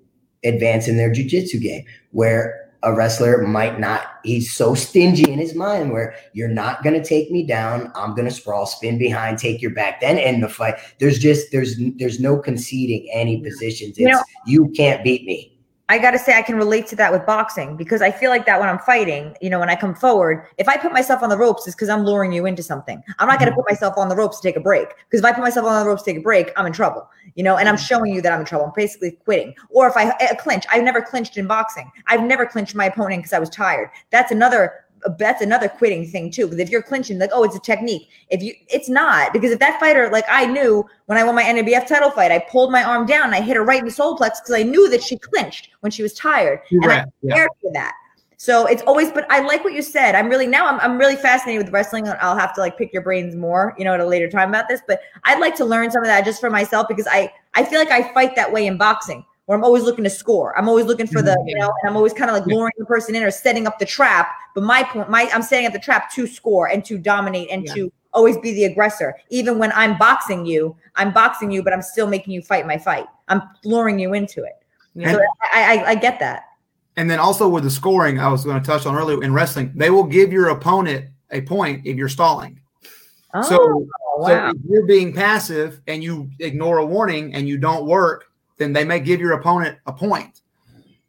advance in their jujitsu game, where a wrestler might not he's so stingy in his mind where you're not going to take me down i'm going to sprawl spin behind take your back. Then end the fight. There's just there's there's no conceding any positions. It's You know- you can't beat me I got to say, I can relate to that with boxing because I feel like that when I'm fighting, you know, when I come forward, if I put myself on the ropes, it's because I'm luring you into something. I'm not going to mm-hmm. put myself on the ropes to take a break because if I put myself on the ropes to take a break, I'm in trouble, you know, and I'm mm-hmm. showing you that I'm in trouble. I'm basically quitting. Or if I a clinch, I've never clinched in boxing. I've never clinched my opponent because I was tired. That's another. That's another quitting thing too. Because if you're clinching, like, oh, it's a technique. If you, it's not. Because if that fighter, like I knew when I won my NABF title fight, I pulled my arm down, and I hit her right in the solar plex because I knew that she clinched when she was tired, and I Correct. Yeah. for that. So it's always, but I like what you said. I'm really now I'm, I'm really fascinated with wrestling. I'll have to like pick your brains more, you know, at a later time about this. But I'd like to learn some of that just for myself because I I feel like I fight that way in boxing where I'm always looking to score. I'm always looking for the, mm-hmm. you know, and I'm always kind of like luring the person in or setting up the trap. But my point, my I'm setting up the trap to score and to dominate and Yeah. to always be the aggressor. Even when I'm boxing you, I'm boxing you, but I'm still making you fight my fight. I'm luring you into it. Yeah. So I, I I get that. And then also with the scoring, I was going to touch on earlier in wrestling, they will give your opponent a point if you're stalling. Oh, So, wow. so if you're being passive and you ignore a warning and you don't work, then they may give your opponent a point.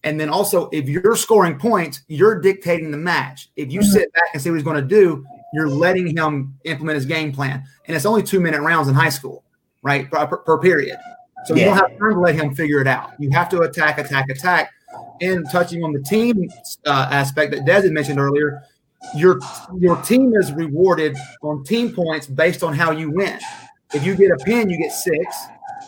And then also, if you're scoring points, you're dictating the match. If you Mhm. sit back and see what he's going to do, you're letting him implement his game plan. And it's only two minute rounds in high school, right? Per, per- per period. So you don't have time to let him figure it out. You have to attack, attack, attack. And touching on the team uh, aspect that Des had mentioned earlier, your your team is rewarded on team points based on how you win. If you get a pin, you get six.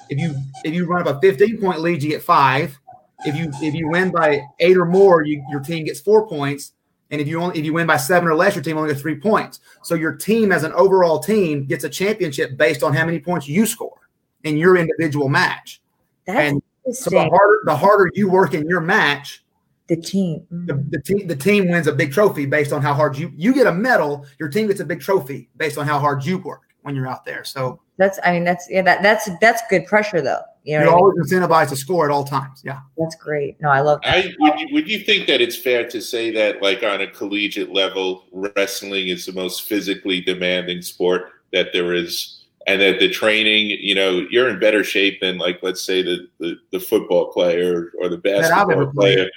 If you if you run up a 15 point lead, you get five. If you if you win by eight or more, you, your team gets four points. And if you only if you win by seven or less, your team only gets three points. So your team as an overall team gets a championship based on how many points you score in your individual match. That's and So the harder the harder you work in your match, The team. the, the team the team wins a big trophy based on how hard you you get a medal. Your team gets a big trophy based on how hard you work when you're out there. So That's I mean that's yeah that that's that's good pressure though. You know you're what I mean? always incentivized to score at all times. Yeah. That's great. No, I love that. I would you, would you think that it's fair to say that like on a collegiate level, wrestling is the most physically demanding sport that there is, and that the training, you know, you're in better shape than like let's say the the, the football player or the basketball player.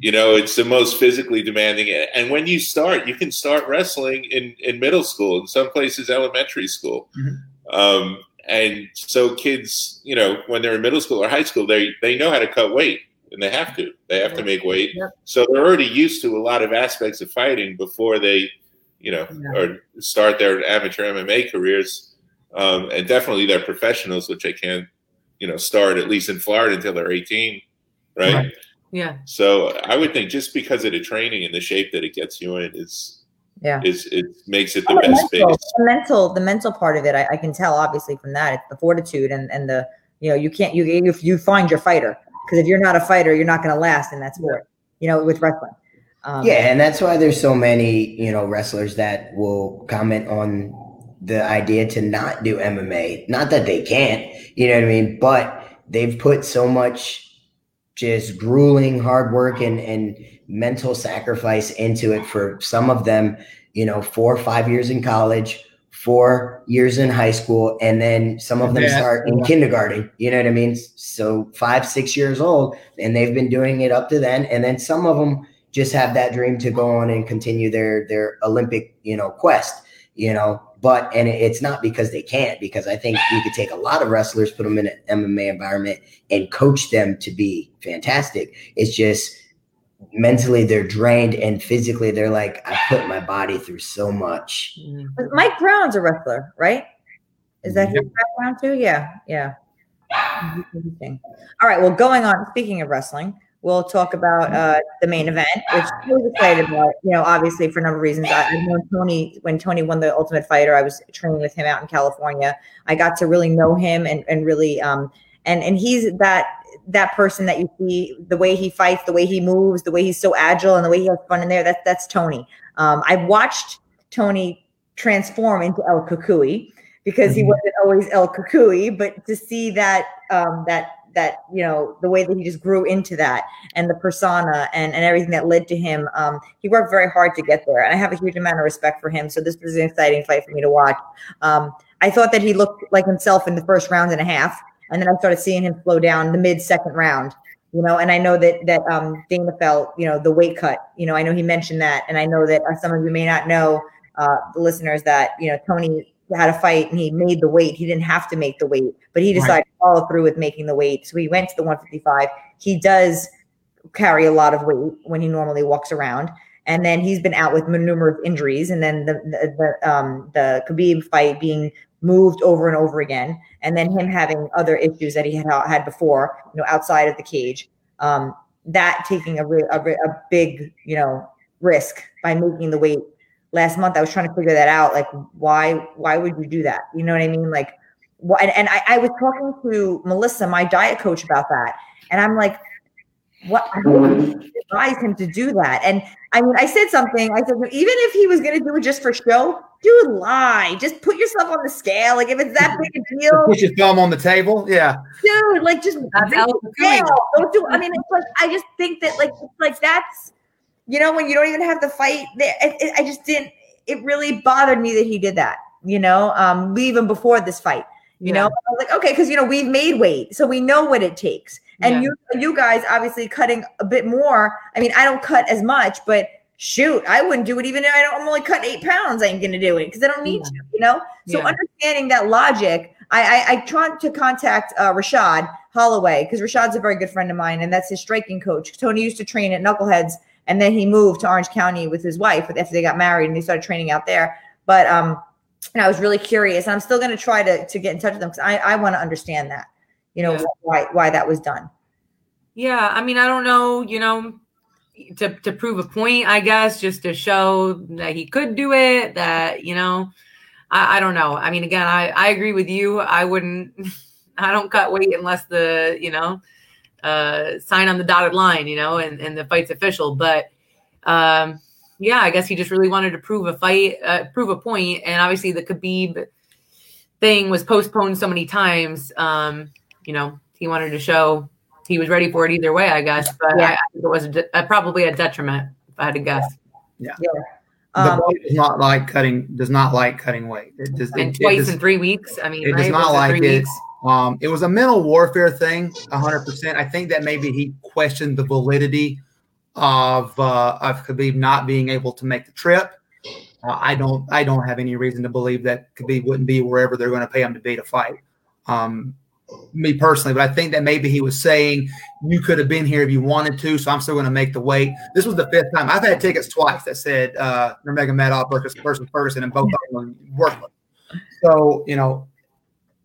You know, it's the most physically demanding. And when you start, you can start wrestling in, in middle school, in some places, elementary school. Mhm. Um, and so kids, you know, when they're in middle school or high school, they, they know how to cut weight and they have to. They have to make weight. Yep. So they're already used to a lot of aspects of fighting before they, you know, Yeah. or start their amateur MMA careers. Um, and definitely they're professionals, which they can't, you know, start at least in Florida until they're 18, right? Right. Yeah. So I would think just because of the training and the shape that it gets you in is Yeah. is it makes it the Oh, best mental, base. the mental, the mental part of it, I, I can tell obviously from that. It's the fortitude and and the you know you can't you if you find your fighter because if you're not a fighter, you're not going to last in that sport. You know, with wrestling. Um, Yeah, and that's why there's so many, you know, wrestlers that will comment on the idea to not do MMA. Not that they can't, you know what I mean, but they've put so much just grueling hard work and and mental sacrifice into it for some of them, you know, 4 or 5 years in college, 4 years in high school, and then some of them Yeah. start in kindergarten, you know what I mean? So 5 6 years old and they've been doing it up to then and then some of them just have that dream to go on and continue their their Olympic, you know, quest, you know. But and it's not because they can't, because I think you could take a lot of wrestlers, put them in an MMA environment, and coach them to be fantastic. It's just mentally they're drained, and physically they're like, I put my body through so much. Mm. But Mike Brown's a wrestler, right? Is that his background too? Yeah, yeah. All right. Well, going on. Speaking of wrestling, we'll talk about uh, the main event, which I was excited about. You know, obviously for a number of reasons. I, known Tony when Tony won the Ultimate Fighter. I was training with him out in California. I got to really know him and and really um and and he's that that person that you see the way he fights, the way he moves, the way he's so agile, and the way he has fun in there. That's that's Tony. Um, I've watched Tony transform into El Cucuy because he Mhm. wasn't always El Cucuy, but to see that um, that that you know the way that he just grew into that and the persona and and everything that led to him. Um, he worked very hard to get there, and I have a huge amount of respect for him. So this was an exciting fight for me to watch. Um, I thought that he looked like himself in the first round and a half, and then I started seeing him slow down the mid second round. You know, and I know that that um, Dana felt, you know, the weight cut. You know, I know he mentioned that, and I know that uh, some of you may not know, uh, the listeners, that you know Tony had a fight and he made the weight. He didn't have to make the weight, but he decided right. to follow through with making the weight. So he went to the 155. He does carry a lot of weight when he normally walks around. And then he's been out with numerous injuries. And then the the, the um the Khabib fight being moved over and over again, and then him having other issues that he had had before, you know, outside of the cage. Um, that taking a, a, a big, you know, risk by making the weight last month. I was trying to figure that out. Like, why, why would you do that? You know what I mean? Like, what, and, and I, I was talking to Melissa, my diet coach, about that. And I'm like, what I mm-hmm. advise him to do that. And I mean, I said something. I said, even if he was going to do it just for show, dude, lie. Just put yourself on the scale. Like if it's that big a deal, put your thumb on the table. Yeah, dude. Like just that's Don't do. I mean, it's like I just think that like like that's you know when you don't even have to fight. It, it, I just didn't. It really bothered me that he did that. You know, um, even before this fight. You yeah. know, I was like, okay, because you know we've made weight, so we know what it takes. And yeah. you, you guys obviously cutting a bit more. I mean, I don't cut as much, but shoot, I wouldn't do it even if I don't, I'm only cut eight pounds. I ain't gonna do it because I don't need yeah. to, you know. So yeah. understanding that logic, I I, I tried to contact uh, Rashad Holloway because Rashad's a very good friend of mine, and that's his striking coach. Tony used to train at Knuckleheads, and then he moved to Orange County with his wife after they got married, and they started training out there. But um, and I was really curious, and I'm still gonna try to to get in touch with them because I I want to understand that, you know, yeah. why why that was done. Yeah, I mean, I don't know, you know, to to prove a point, I guess, just to show that he could do it. That you know, I, I don't know. I mean, again, I I agree with you. I wouldn't. I don't cut weight unless the you know uh, sign on the dotted line, you know, and, and the fight's official. But um, yeah, I guess he just really wanted to prove a fight, uh, prove a point, and obviously the Khabib thing was postponed so many times. Um, you know, he wanted to show he was ready for it either way, I guess. But yeah. I, I, think it was a de- uh, probably a detriment, if I had to guess. Yeah. yeah. Um, the body does not like cutting. Does not like cutting weight. It does, and it, twice it does, in three weeks. I mean, it right? does not like it. Um, it was a mental warfare thing, hundred percent. I think that maybe he questioned the validity of uh, of Khabib not being able to make the trip. Uh, I don't. I don't have any reason to believe that Khabib wouldn't be wherever they're going to pay him to be to fight. Um, me personally, but I think that maybe he was saying you could have been here if you wanted to, so I'm still going to make the wait. This was the fifth time I've had tickets twice that said uh, Nurmagomedov versus, versus Ferguson, and both of them worthless. So you know,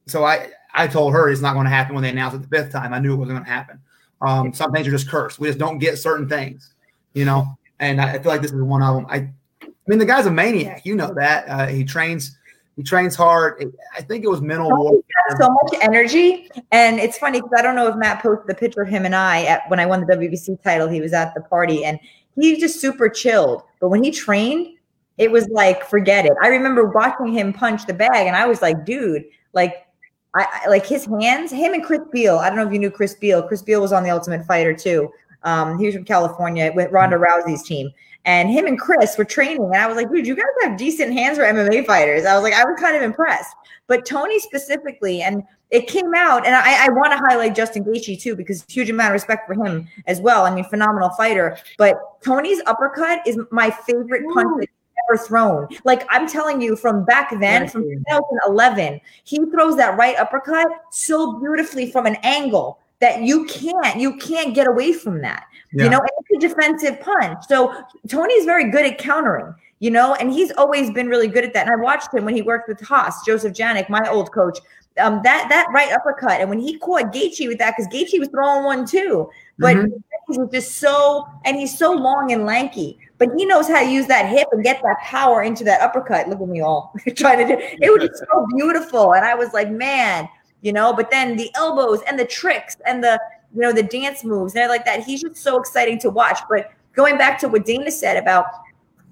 so I I told her it's not going to happen when they announced it the fifth time. I knew it wasn't going to happen. Um, some things are just cursed. We just don't get certain things, you know. And I, I feel like this is one of them. I, I mean, the guy's a maniac. You know that. Uh, he trains he trains hard. I think it was mental warfare. So much energy, and it's funny because I don't know if Matt posted the picture of him and I at when I won the WBC title. He was at the party, and he's just super chilled. But when he trained, it was like forget it. I remember watching him punch the bag, and I was like, dude, like. I, I like his hands, him and Chris Beal. I don't know if you knew Chris Beal. Chris Beal was on the Ultimate Fighter too. Um, he was from California with Ronda Rousey's team. And him and Chris were training. And I was like, dude, you guys have decent hands for MMA fighters. I was like, I was kind of impressed. But Tony specifically, and it came out, and I, I want to highlight Justin Gaethje too, because huge amount of respect for him as well. I mean, phenomenal fighter. But Tony's uppercut is my favorite punch ever thrown. Like I'm telling you, from back then, from 2011, he throws that right uppercut so beautifully from an angle that you can't you can't get away from that. Yeah. You know, it's a defensive punch. So Tony's very good at countering, you know, and he's always been really good at that. And I watched him when he worked with Haas, Joseph Janik, my old coach. Um, that that right uppercut, and when he caught Gaethje with that, because Gaethje was throwing one too, but mm-hmm. he's just so, and he's so long and lanky, but he knows how to use that hip and get that power into that uppercut. Look at me all trying to do it was just so beautiful, and I was like, man, you know. But then the elbows and the tricks and the you know, the dance moves and like that. He's just so exciting to watch. But going back to what Dana said about,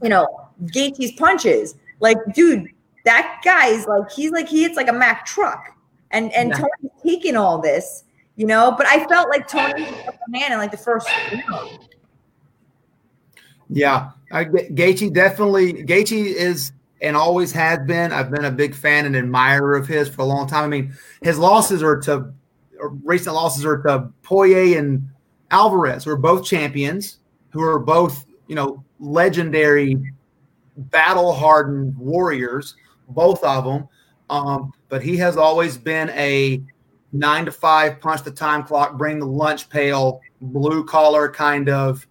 you know, Gaethje's punches, like, dude, that guy's like, he's like, he hits like a Mack truck. And and yeah. Tony's taking all this, you know. But I felt like Tony was a man in like the first. round. Yeah, I, Gaethje definitely. Gaethje is and always has been. I've been a big fan and admirer of his for a long time. I mean, his losses are to recent losses are to Poirier and Alvarez, who are both champions, who are both you know legendary, battle hardened warriors, both of them. Um, but he has always been a nine to five, punch the time clock, bring the lunch pail, blue collar kind of.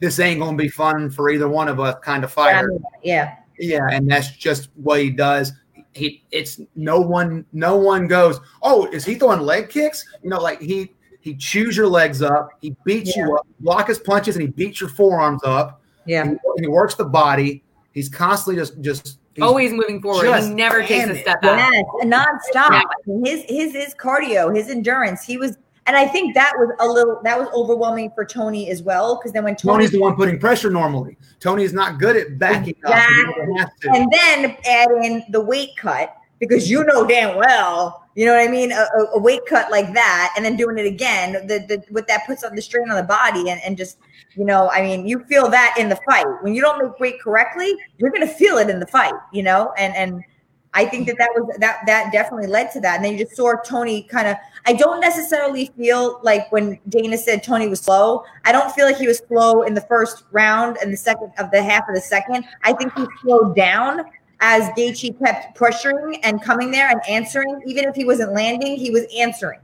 This ain't gonna be fun for either one of us kind of fighter. Yeah. Yeah, and that's just what he does. He it's no one no one goes, "Oh, is he throwing leg kicks?" You know, like he he chews your legs up, he beats Yeah. you up, block his punches and he beats your forearms up. Yeah. He, he works the body. He's constantly just just he's- Always moving forward. He never takes a step back. Yes, nonstop. Yeah. I mean, his his his cardio, his endurance. He was, and I think that was a little that was overwhelming for Tony as well. Because then when Tony Tony's the one putting pressure normally. Tony's not good at backing up. He never has to. and then add in the weight cut because you know damn well, you know what I mean, a, a- a weight cut like that, and then doing it again, the, the what that puts on the strain on the body, and, and just you know, I mean, you feel that in the fight when you don't make weight correctly, you're gonna feel it in the fight, you know, and and I think that that was that that definitely led to that, and then you just saw Tony kind of. I don't necessarily feel like when Dana said Tony was slow. I don't feel like he was slow in the first round and the second of the half of the second. I think he slowed down as Gaethje kept pressuring and coming there and answering. Even if he wasn't landing, he was answering.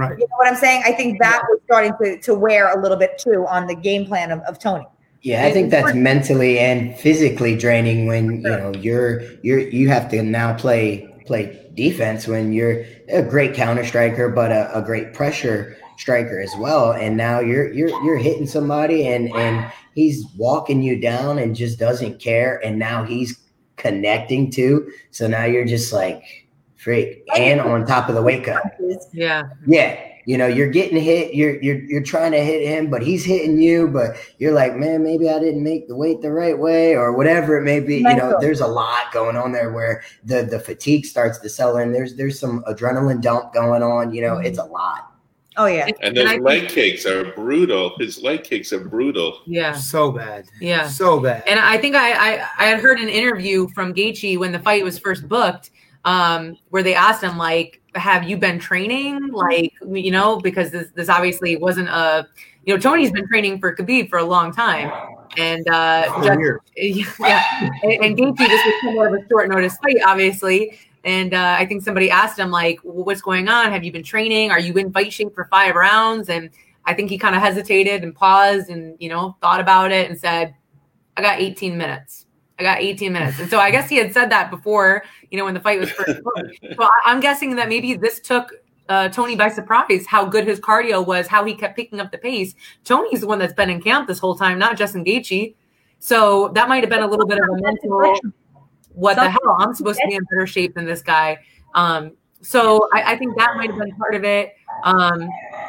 Right. You know what I'm saying? I think that was starting to, to wear a little bit too on the game plan of, of Tony. Yeah, I think that's mentally and physically draining when you know you're you're you have to now play play defense when you're a great counter striker but a, a great pressure striker as well and now you're you're you're hitting somebody and and he's walking you down and just doesn't care and now he's connecting too so now you're just like freak and on top of the wake up Yeah. yeah, you know, you're getting hit. You're you're you're trying to hit him, but he's hitting you. But you're like, man, maybe I didn't make the weight the right way, or whatever it may be. You know, there's a lot going on there where the the fatigue starts to sell in. There's there's some adrenaline dump going on. You know, it's a lot. Oh yeah. And I those think- leg kicks are brutal. His leg kicks are brutal. Yeah. So bad. Yeah. So bad. And I think I, I I had heard an interview from Gaethje when the fight was first booked, um, where they asked him like, "Have you been training? Like, you know, because this this obviously wasn't a, you know, Tony's been training for Khabib for a long time, and uh, just- yeah, and, and Gaethje this was somewhat of a short notice fight, obviously. And uh, I think somebody asked him like, well, "What's going on? Have you been training? Are you in fight shape for five rounds?" And I think he kind of hesitated and paused and you know thought about it and said, "I got 18 minutes. I got 18 minutes." And so I guess he had said that before, you know, when the fight was first. so I'm guessing that maybe this took uh, Tony by surprise how good his cardio was, how he kept picking up the pace. Tony's the one that's been in camp this whole time, not Justin Gaethje. So that might have been a little bit of a mental what the hell? I'm supposed to be in better shape than this guy. Um, so I, I think that might have been part of it. Um,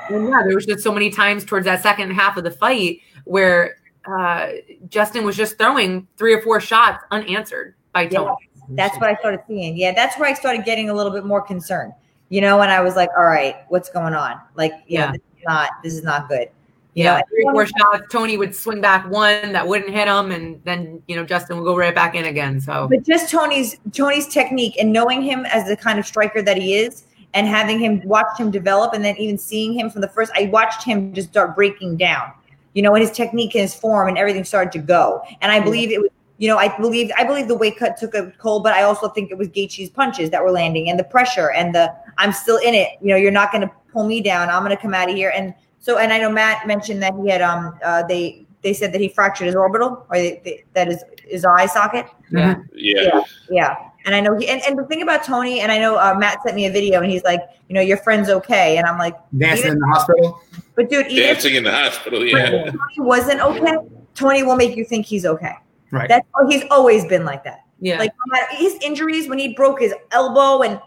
and yeah, there was just so many times towards that second half of the fight where uh, Justin was just throwing three or four shots unanswered by Tony. That's what I started seeing. Yeah, that's where I started getting a little bit more concerned. You know, and I was like, all right, what's going on? Like, you know, Yeah. this is not this is not good. You Yeah, know, three or four shots. Tony would swing back one that wouldn't hit him, and then you know Justin would go right back in again. So But just Tony's Tony's technique and knowing him as the kind of striker that he is, and having him watch him develop, and then even seeing him from the first, I watched him just start breaking down. You know, and his technique and his form and everything started to go. And I believe it was, you know, I believe I believe the weight cut took a toll, but I also think it was Gaethje's punches that were landing and the pressure and the I'm still in it. You know, you're not going to pull me down. I'm going to come out of here. And so, and I know Matt mentioned that he had um uh, they they said that he fractured his orbital or they, they, that is his eye socket. yeah, Yeah. Yeah. And I know he, and, and the thing about Tony, and I know uh, Matt sent me a video and he's like, you know, your friend's okay. And I'm like, Dancing in the hospital. but dude, even Dancing in the hospital. Yeah. Tony wasn't okay, Tony will make you think he's okay. Right. That's oh, he's always been like that. yeah, Like no matter his injuries when he broke his elbow and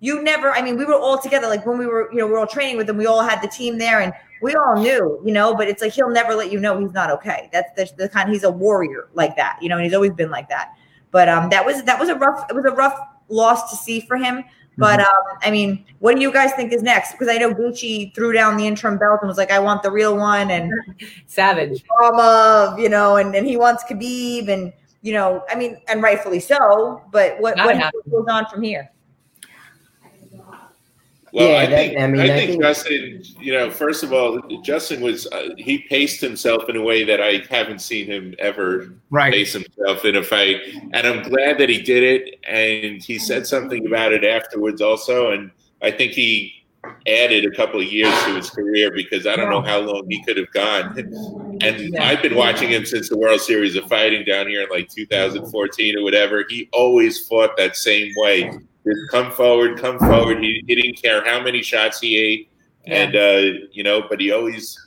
you never, I mean, we were all together. Like when we were, you know, we are all training with him, we all had the team there and we all knew, you know, but it's like he'll never let you know he's not okay. That's the, the kind he's a warrior like that, you know, and he's always been like that. But um that was that was a rough it was a rough loss to see for him. But Mm-hmm. um, I mean, what do you guys think is next? Because I know Gucci threw down the interim belt and was like, "I want the real one," and Savage. drama, you know, and, and he wants Khabib, and you know, I mean, and rightfully so. But what Gotta what have goes on from here? Well, Yeah, I that- think I I, mean, I think think- Justin. You know, first of all, Justin was uh, he paced himself in a way that I haven't seen him ever Right. pace himself in a fight, and I'm glad that he did it. And he said something about it afterwards, also. And I think he added a couple of years to his career because I don't know how long he could have gone. And I've been watching him since the World Series of Fighting down here in like 2014 or whatever. He always fought that same way. Just come forward, come forward. He, he didn't care how many shots he ate, and uh, you know, but he always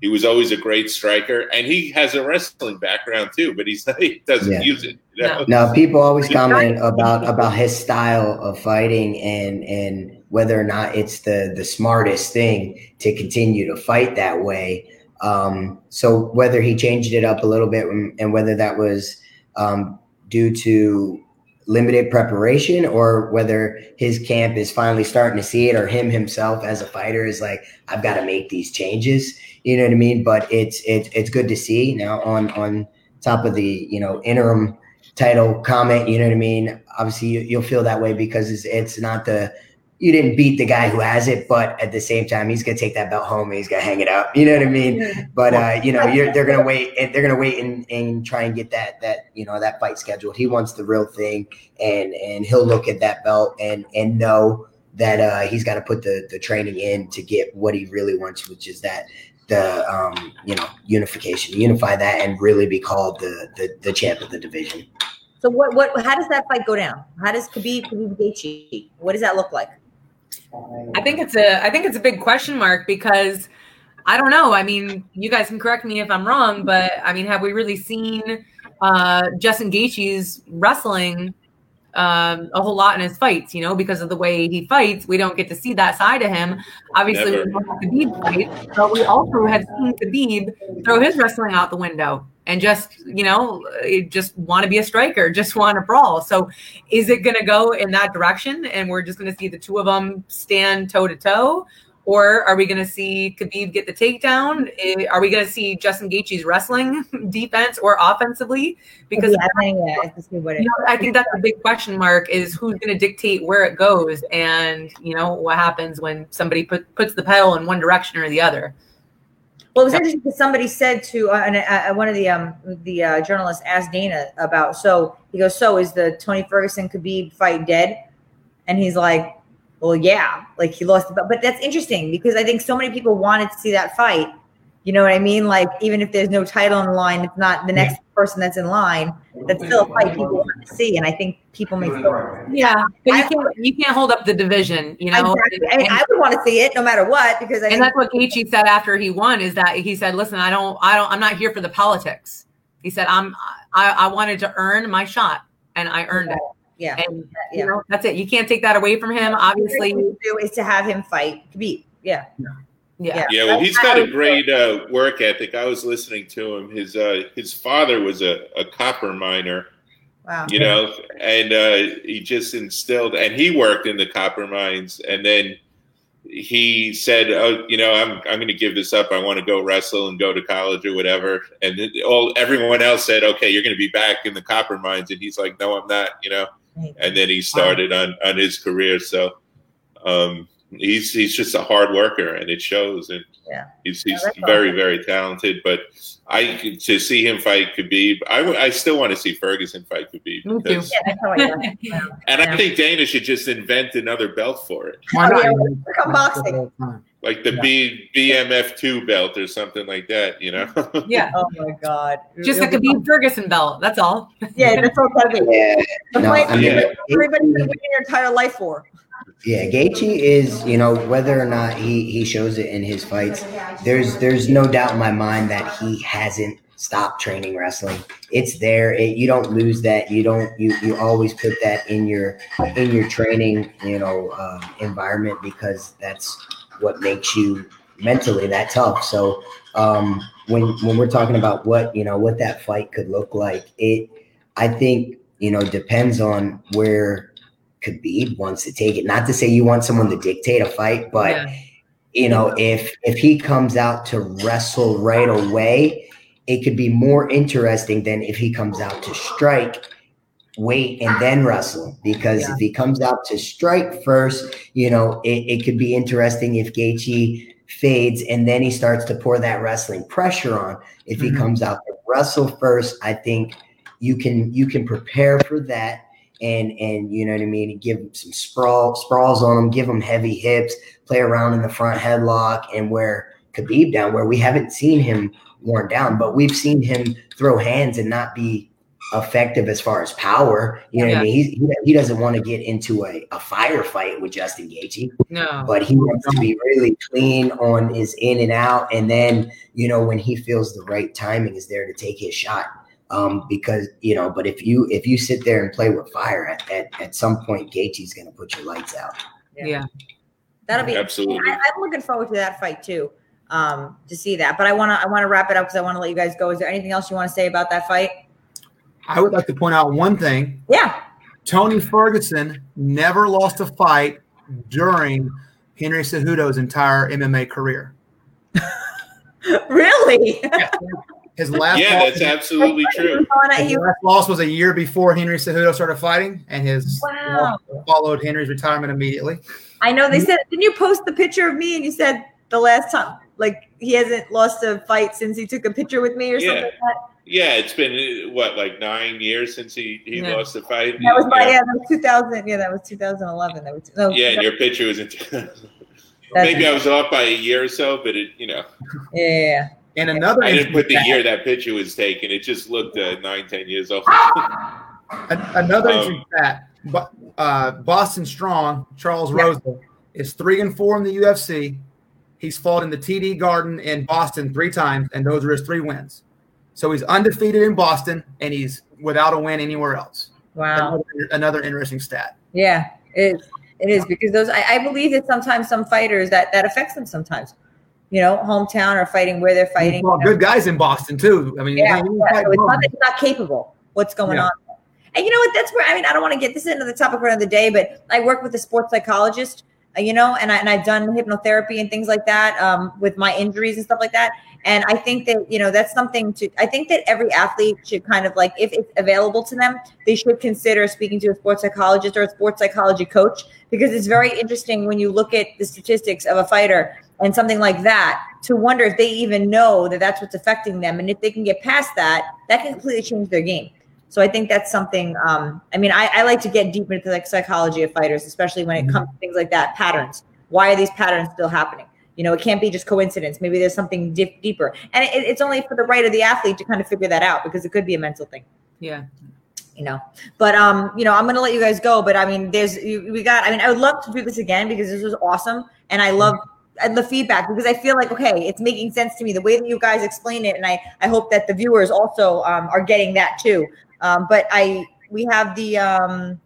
he was always a great striker, and he has a wrestling background too, but he's he doesn't Yeah. use it. You know? Now, people always comment about about his style of fighting and and whether or not it's the the smartest thing to continue to fight that way. Um, so whether he changed it up a little bit and and whether that was um, due to limited preparation or whether his camp is finally starting to see it or him himself as a fighter is like I've got to make these changes. You know what I mean? But it's it's it's good to see now on on top of the you know interim title comment. You know what I mean? Obviously you, you'll feel that way because it's, it's not the you didn't beat the guy who has it but at the same time he's gonna take that belt home and he's gonna hang it up you know what I mean but uh, you know, you're, they're gonna wait. and They're gonna wait and, and try and get that that you know that fight scheduled. He wants the real thing, and and he'll look at that belt and and know that uh, he's got to put the the training in to get what he really wants, which is that the um, you know unification, unify that, and really be called the the, the champ of the division. So what what how does that fight go down? How does Khabib Khabib Gaethje? What does that look like? I think it's a I think it's a big question mark because I don't know. I mean, you guys can correct me if I'm wrong, but I mean, have we really seen uh, Justin Gaethje's wrestling um, a whole lot in his fights? You know, because of the way he fights, we don't get to see that side of him. Obviously, Never. we know how Khabib fights, but we also have seen Khabib throw his wrestling out the window and just you know just want to be a striker, just want to brawl. So is it going to go in that direction and we're just going to see the two of them stand toe to toe? Or are we going to see Khabib get the takedown? Eh, are we going to see Justin Gaethje's wrestling defense or offensively? Because yeah, I think, yeah, it's see what it you know, I think that's a big question mark is who's going to dictate where it goes and you know what happens when somebody put, puts the pedal in one direction or the other Well, it was interesting because somebody said to uh, and, uh, one of the um the uh, journalists asked Dana about so he goes so is the Tony Ferguson Khabib fight dead, and he's like, well, yeah, like he lost belt. But that's interesting because I think so many people wanted to see that fight. You know what I mean? Like even if there's no title on the line, it's not the next person that's in line. That's still a fight people want to see, and I think people may feel yeah but you can't you can't hold up the division you know exactly. I, mean, And- I would want to see it no matter what because I and that's what Gaethje said after he won is that he said, "Listen, I don't, I don't, I'm not here for the politics." He said, "I'm, I, I wanted to earn my shot, and I earned it." yeah. And Yeah. you know, that's it. You can't take that away from him. Obviously, to do is to have him fight Khabib. Yeah. yeah. Yeah, Yeah. well, he's got a great uh, work ethic. I was listening to him. His uh, his father was a, a copper miner, Wow. you know, and uh, he just instilled, and he worked in the copper mines, and then he said, "Oh, you know, I'm I'm going to give this up. I want to go wrestle and go to college or whatever." And all everyone else said, "Okay, you're going to be back in the copper mines," and he's like, "No, I'm not," you know. And then he started on on his career. So um, he's he's just a hard worker, and it shows. And Yeah. he's he's that's very awesome. very talented. But I to see him fight Khabib, I, I still want to see Ferguson fight Khabib. Me too. because- Yeah, that's how I got it. and I think Dana should just invent another belt for it, Why Oh, not? yeah, boxing. like the B BMF two belt or something like that. You know? yeah. Oh my god. Just the It'll be- Khabib Ferguson belt. That's all. Yeah, that's all it's. Yeah, The No, fight I mean, that everybody's been waiting their entire life for. Yeah, Gaethje is, you know, whether or not he he shows it in his fights, there's there's no doubt in my mind that he hasn't stopped training wrestling. It's there. It, you don't lose that. You don't. You you always put that in your in your training, you know, uh, environment because that's what makes you mentally that tough. So um, when when we're talking about what you know what that fight could look like, it I think you know depends on where Khabib wants to take it. Not to say you want someone to dictate a fight, but Yeah. you know, if if he comes out to wrestle right away, it could be more interesting than if he comes out to strike, wait, and then wrestle. Because Yeah. if he comes out to strike first, you know, it, it could be interesting if Gaethje fades and then he starts to pour that wrestling pressure on. If he Mhm. comes out to wrestle first, I think you can you can prepare for that and and you know what I mean, give him some sprawl sprawls on him, give him heavy hips, play around in the front headlock and wear Khabib down where we haven't seen him worn down, but we've seen him throw hands and not be effective as far as power. You know what I mean? He, he, he doesn't want to get into a, a firefight with Justin Gaethje, No. but he wants to be really clean on his in and out. And then, you know, when he feels the right timing is there to take his shot. Um, because you know, but if you if you sit there and play with fire at at, at some point, Gaethje's going to put your lights out. Yeah. That'll be Absolutely. I, I'm looking forward to that fight too. Um, to see that. But I wanna I wanna wrap it up because I want to let you guys go. Is there anything else you want to say about that fight? I would like to point out one thing. Yeah. Tony Ferguson never lost a fight during Henry Cejudo's entire MMA career. really? His last Yeah, loss, that's absolutely true. his last loss was a year before Henry Cejudo started fighting, and his Wow. loss followed Henry's retirement immediately. I know they said didn't you post the picture of me and you said the last time like he hasn't lost a fight since he took a picture with me or something Yeah. like that. Yeah, it's been uh, what like nine years since he, he Yeah. lost the fight. That was my yeah. yeah, that was 2000. Yeah, that was 2011. That was no, Yeah, and your picture was in. That's- Maybe I was off by a year or so, but it you know yeah, yeah, yeah. And another I didn't put the interesting year that picture was taken. It just looked uh, nine ten years old. Another Um, interesting fact: Bo- uh, Boston Strong Charles Yeah. Rosa is three and four in the UFC. He's fought in the TD Garden in Boston three times, and those are his three wins. So he's undefeated in Boston, and he's without a win anywhere else. Wow. Another, another interesting stat. Yeah, it is. It is because those I, I believe that sometimes some fighters that that affects them sometimes. You know, hometown or fighting where they're fighting. Fought good guys in Boston too. I mean, Yeah, yeah, so it's not that not capable. What's going Yeah. on? And you know what? That's where I mean, I don't want to get this into the topic right of the day, but I work with a sports psychologist, uh, you know, and I and I've done hypnotherapy and things like that um, with my injuries and stuff like that. And I think that you know that's something to. I think that every athlete should kind of like, if it's available to them, they should consider speaking to a sports psychologist or a sports psychology coach because it's very interesting when you look at the statistics of a fighter and something like that to wonder if they even know that that's what's affecting them. And if they can get past that that can completely change their game. So i think that's something um, i mean I, I like to get deep into like psychology of fighters especially when it comes to things like that patterns. Why are these patterns still happening? You know it can't be just coincidence. Maybe there's something dip, deeper. And it, it's only for the right of the athlete to kind of figure that out because it could be a mental thing. Yeah. you know but um you know i'm gonna let you guys go but i mean there's we got i mean i would love to do this again because this was awesome and i love and the feedback because i feel like okay it's making sense to me the way that you guys explain it and i i hope that the viewers also um, are getting that too um but i we have the um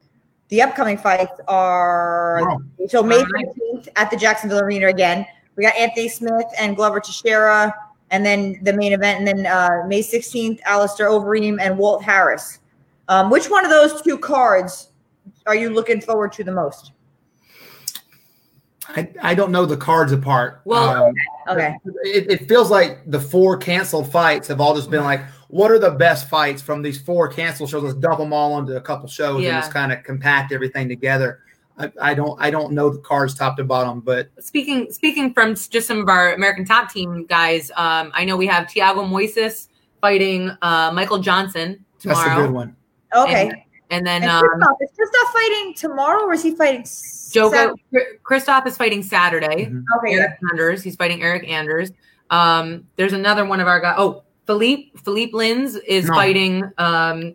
the upcoming fights are Wow. so may 15th at the jacksonville arena again we got anthony smith and glover teixeira and then the main event and then uh may 16th Alistair overeem and walt harris um, which one of those two cards are you looking forward to the most? I, I don't know the cards apart. Well- Um, Okay. it, it feels like the four canceled fights have all just been like, what are the best fights from these four canceled shows? Let's dump them all into a couple shows Yeah. and just kind of compact everything together. I, I don't I don't know the cards top to bottom, but Speaking speaking from just some of our American top team guys, um, I know we have Thiago Moises fighting uh, Michael Johnson tomorrow. that's a good one. Okay. And, and then And um, Krzysztof, is Krzysztof fighting tomorrow or is he fighting? Jotko Saturday? Krzysztof is fighting Saturday. Mhm. Okay. Eryk Anders. He's fighting Eryk Anders. Um, there's another one of our guys. Oh, Philipe Philipe Lins is No. fighting um,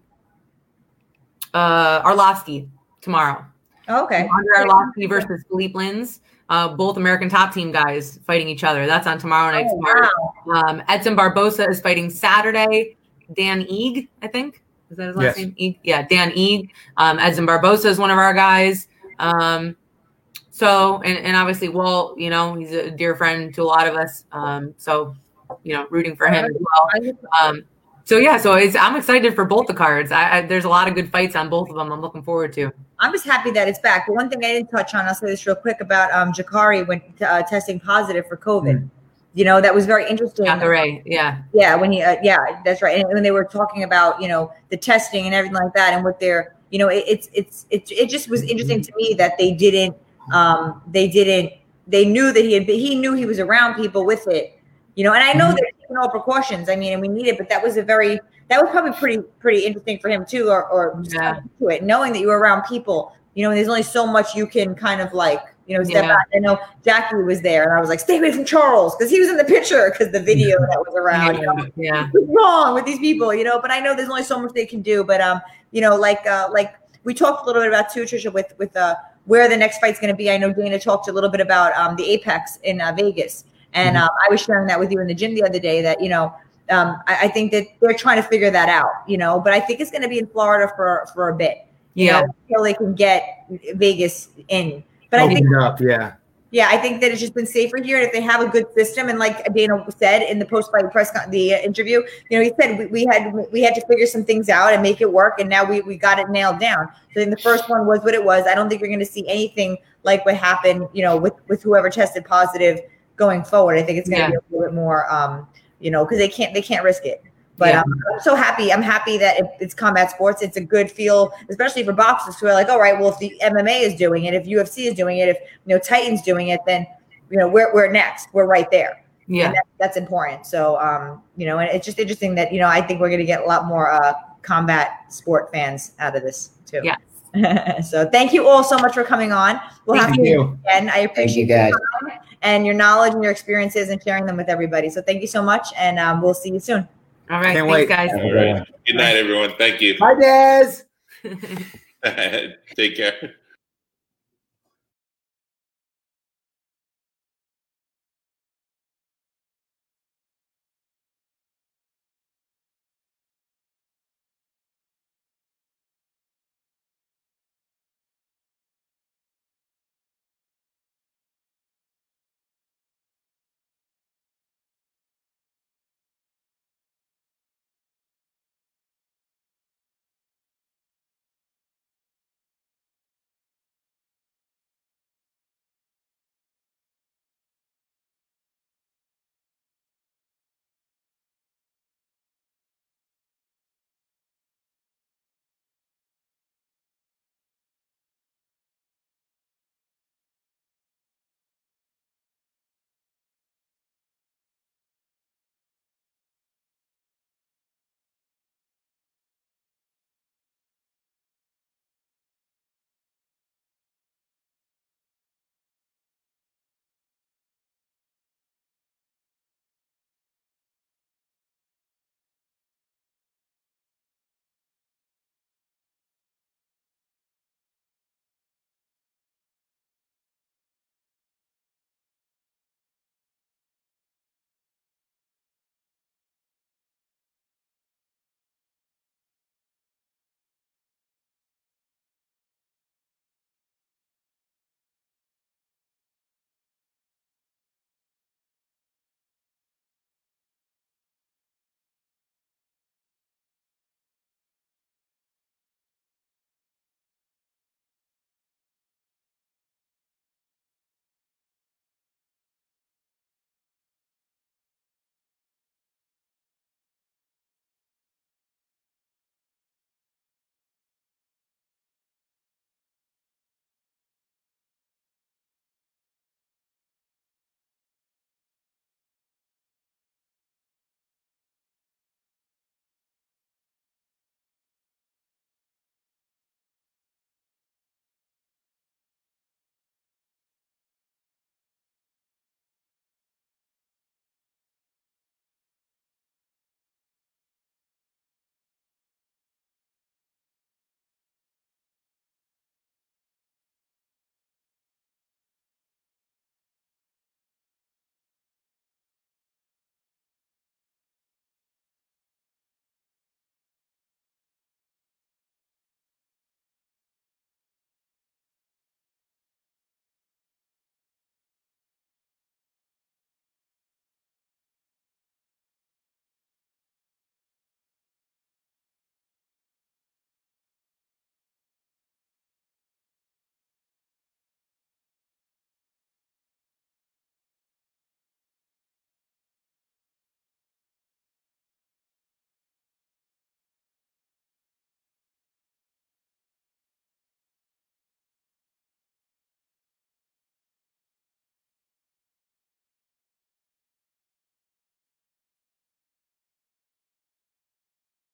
uh, Arlovsky tomorrow. Okay. Andrei Arlovsky versus Philipe Lins. Uh, both American top team guys fighting each other. That's on tomorrow night. Oh, card. wow. Um, Edson Barbosa is fighting Saturday. Dan Ige, I think. Is that his last Yes. name? Ige? Yeah, Dan Ige. Um, Edson Barbosa is one of our guys. Um, so, and, and obviously, Walt, you know, he's a dear friend to a lot of us. Um, so, you know, rooting for him as well. Um, so yeah, so it's, I'm excited for both the cards. I, I, there's a lot of good fights on both of them. I'm looking forward to. I'm just happy that it's back. But one thing I didn't touch on, I'll say this real quick about um, Jacare when uh, testing positive for COVID. Mm. You know that was very interesting. Jacare, yeah, Yeah, when he, uh, yeah, that's right. And when they were talking about you know the testing and everything like that, and what they're, you know, it, it's it's it, it just was interesting to me that they didn't, um, they didn't, they knew that he had, been, he knew he was around people with it, you know. And I know Mhm. they're taking all precautions. I mean, and we need it, but that was a very, that was probably pretty pretty interesting for him too, or or Yeah. to it, knowing that you were around people, you know. And there's only so much you can kind of like. You know, step Yeah. back. I know Jackie was there, and I was like, "Stay away from Charles," because he was in the picture because the video that was around. you know yeah, what's wrong with these people, you know. But I know there's only so much they can do. But um, you know, like uh, like we talked a little bit about too, Trisha, with with uh where the next fight's going to be. I know Dana talked a little bit about um the Apex in uh, Vegas, and um, I was sharing that with you in the gym the other day. That you know. Um, I, I think that they're trying to figure that out, you know, but I think it's going to be in Florida for for a bit, you yeah. know, until they can get Vegas in. But I think up, yeah. Yeah, I think that it's just been safer here. And if they have a good system, and like Dana said in the post-fight press con- the uh, interview, you know, he said we, we had we had to figure some things out and make it work, and now we we got it nailed down. So then the first one was what it was. I don't think we're going to see anything like what happened, you know, with with whoever tested positive going forward. I think it's going to Yeah. be a little bit more, um, you know, because they can't they can't risk it. But Yeah. um, I'm so happy. I'm happy that it, it's combat sports. It's a good feel, especially for boxers who are like, all right, well, if the MMA is doing it, if UFC is doing it, if you know Titans doing it, then you know we're we're next. We're right there. Yeah, And that, that's important. So um, you know, and it's just interesting that you know I think we're going to get a lot more uh, combat sport fans out of this too. Yeah. so thank you all so much for coming on. We'll have Thank you you. again. I Thank appreciate you guys. your time and your knowledge and your experiences and sharing them with everybody. So thank you so much, and um, we'll see you soon. All right, Can't thanks, wait. guys. All right. Good night, everyone. Thank you. Bye, Des. Take care.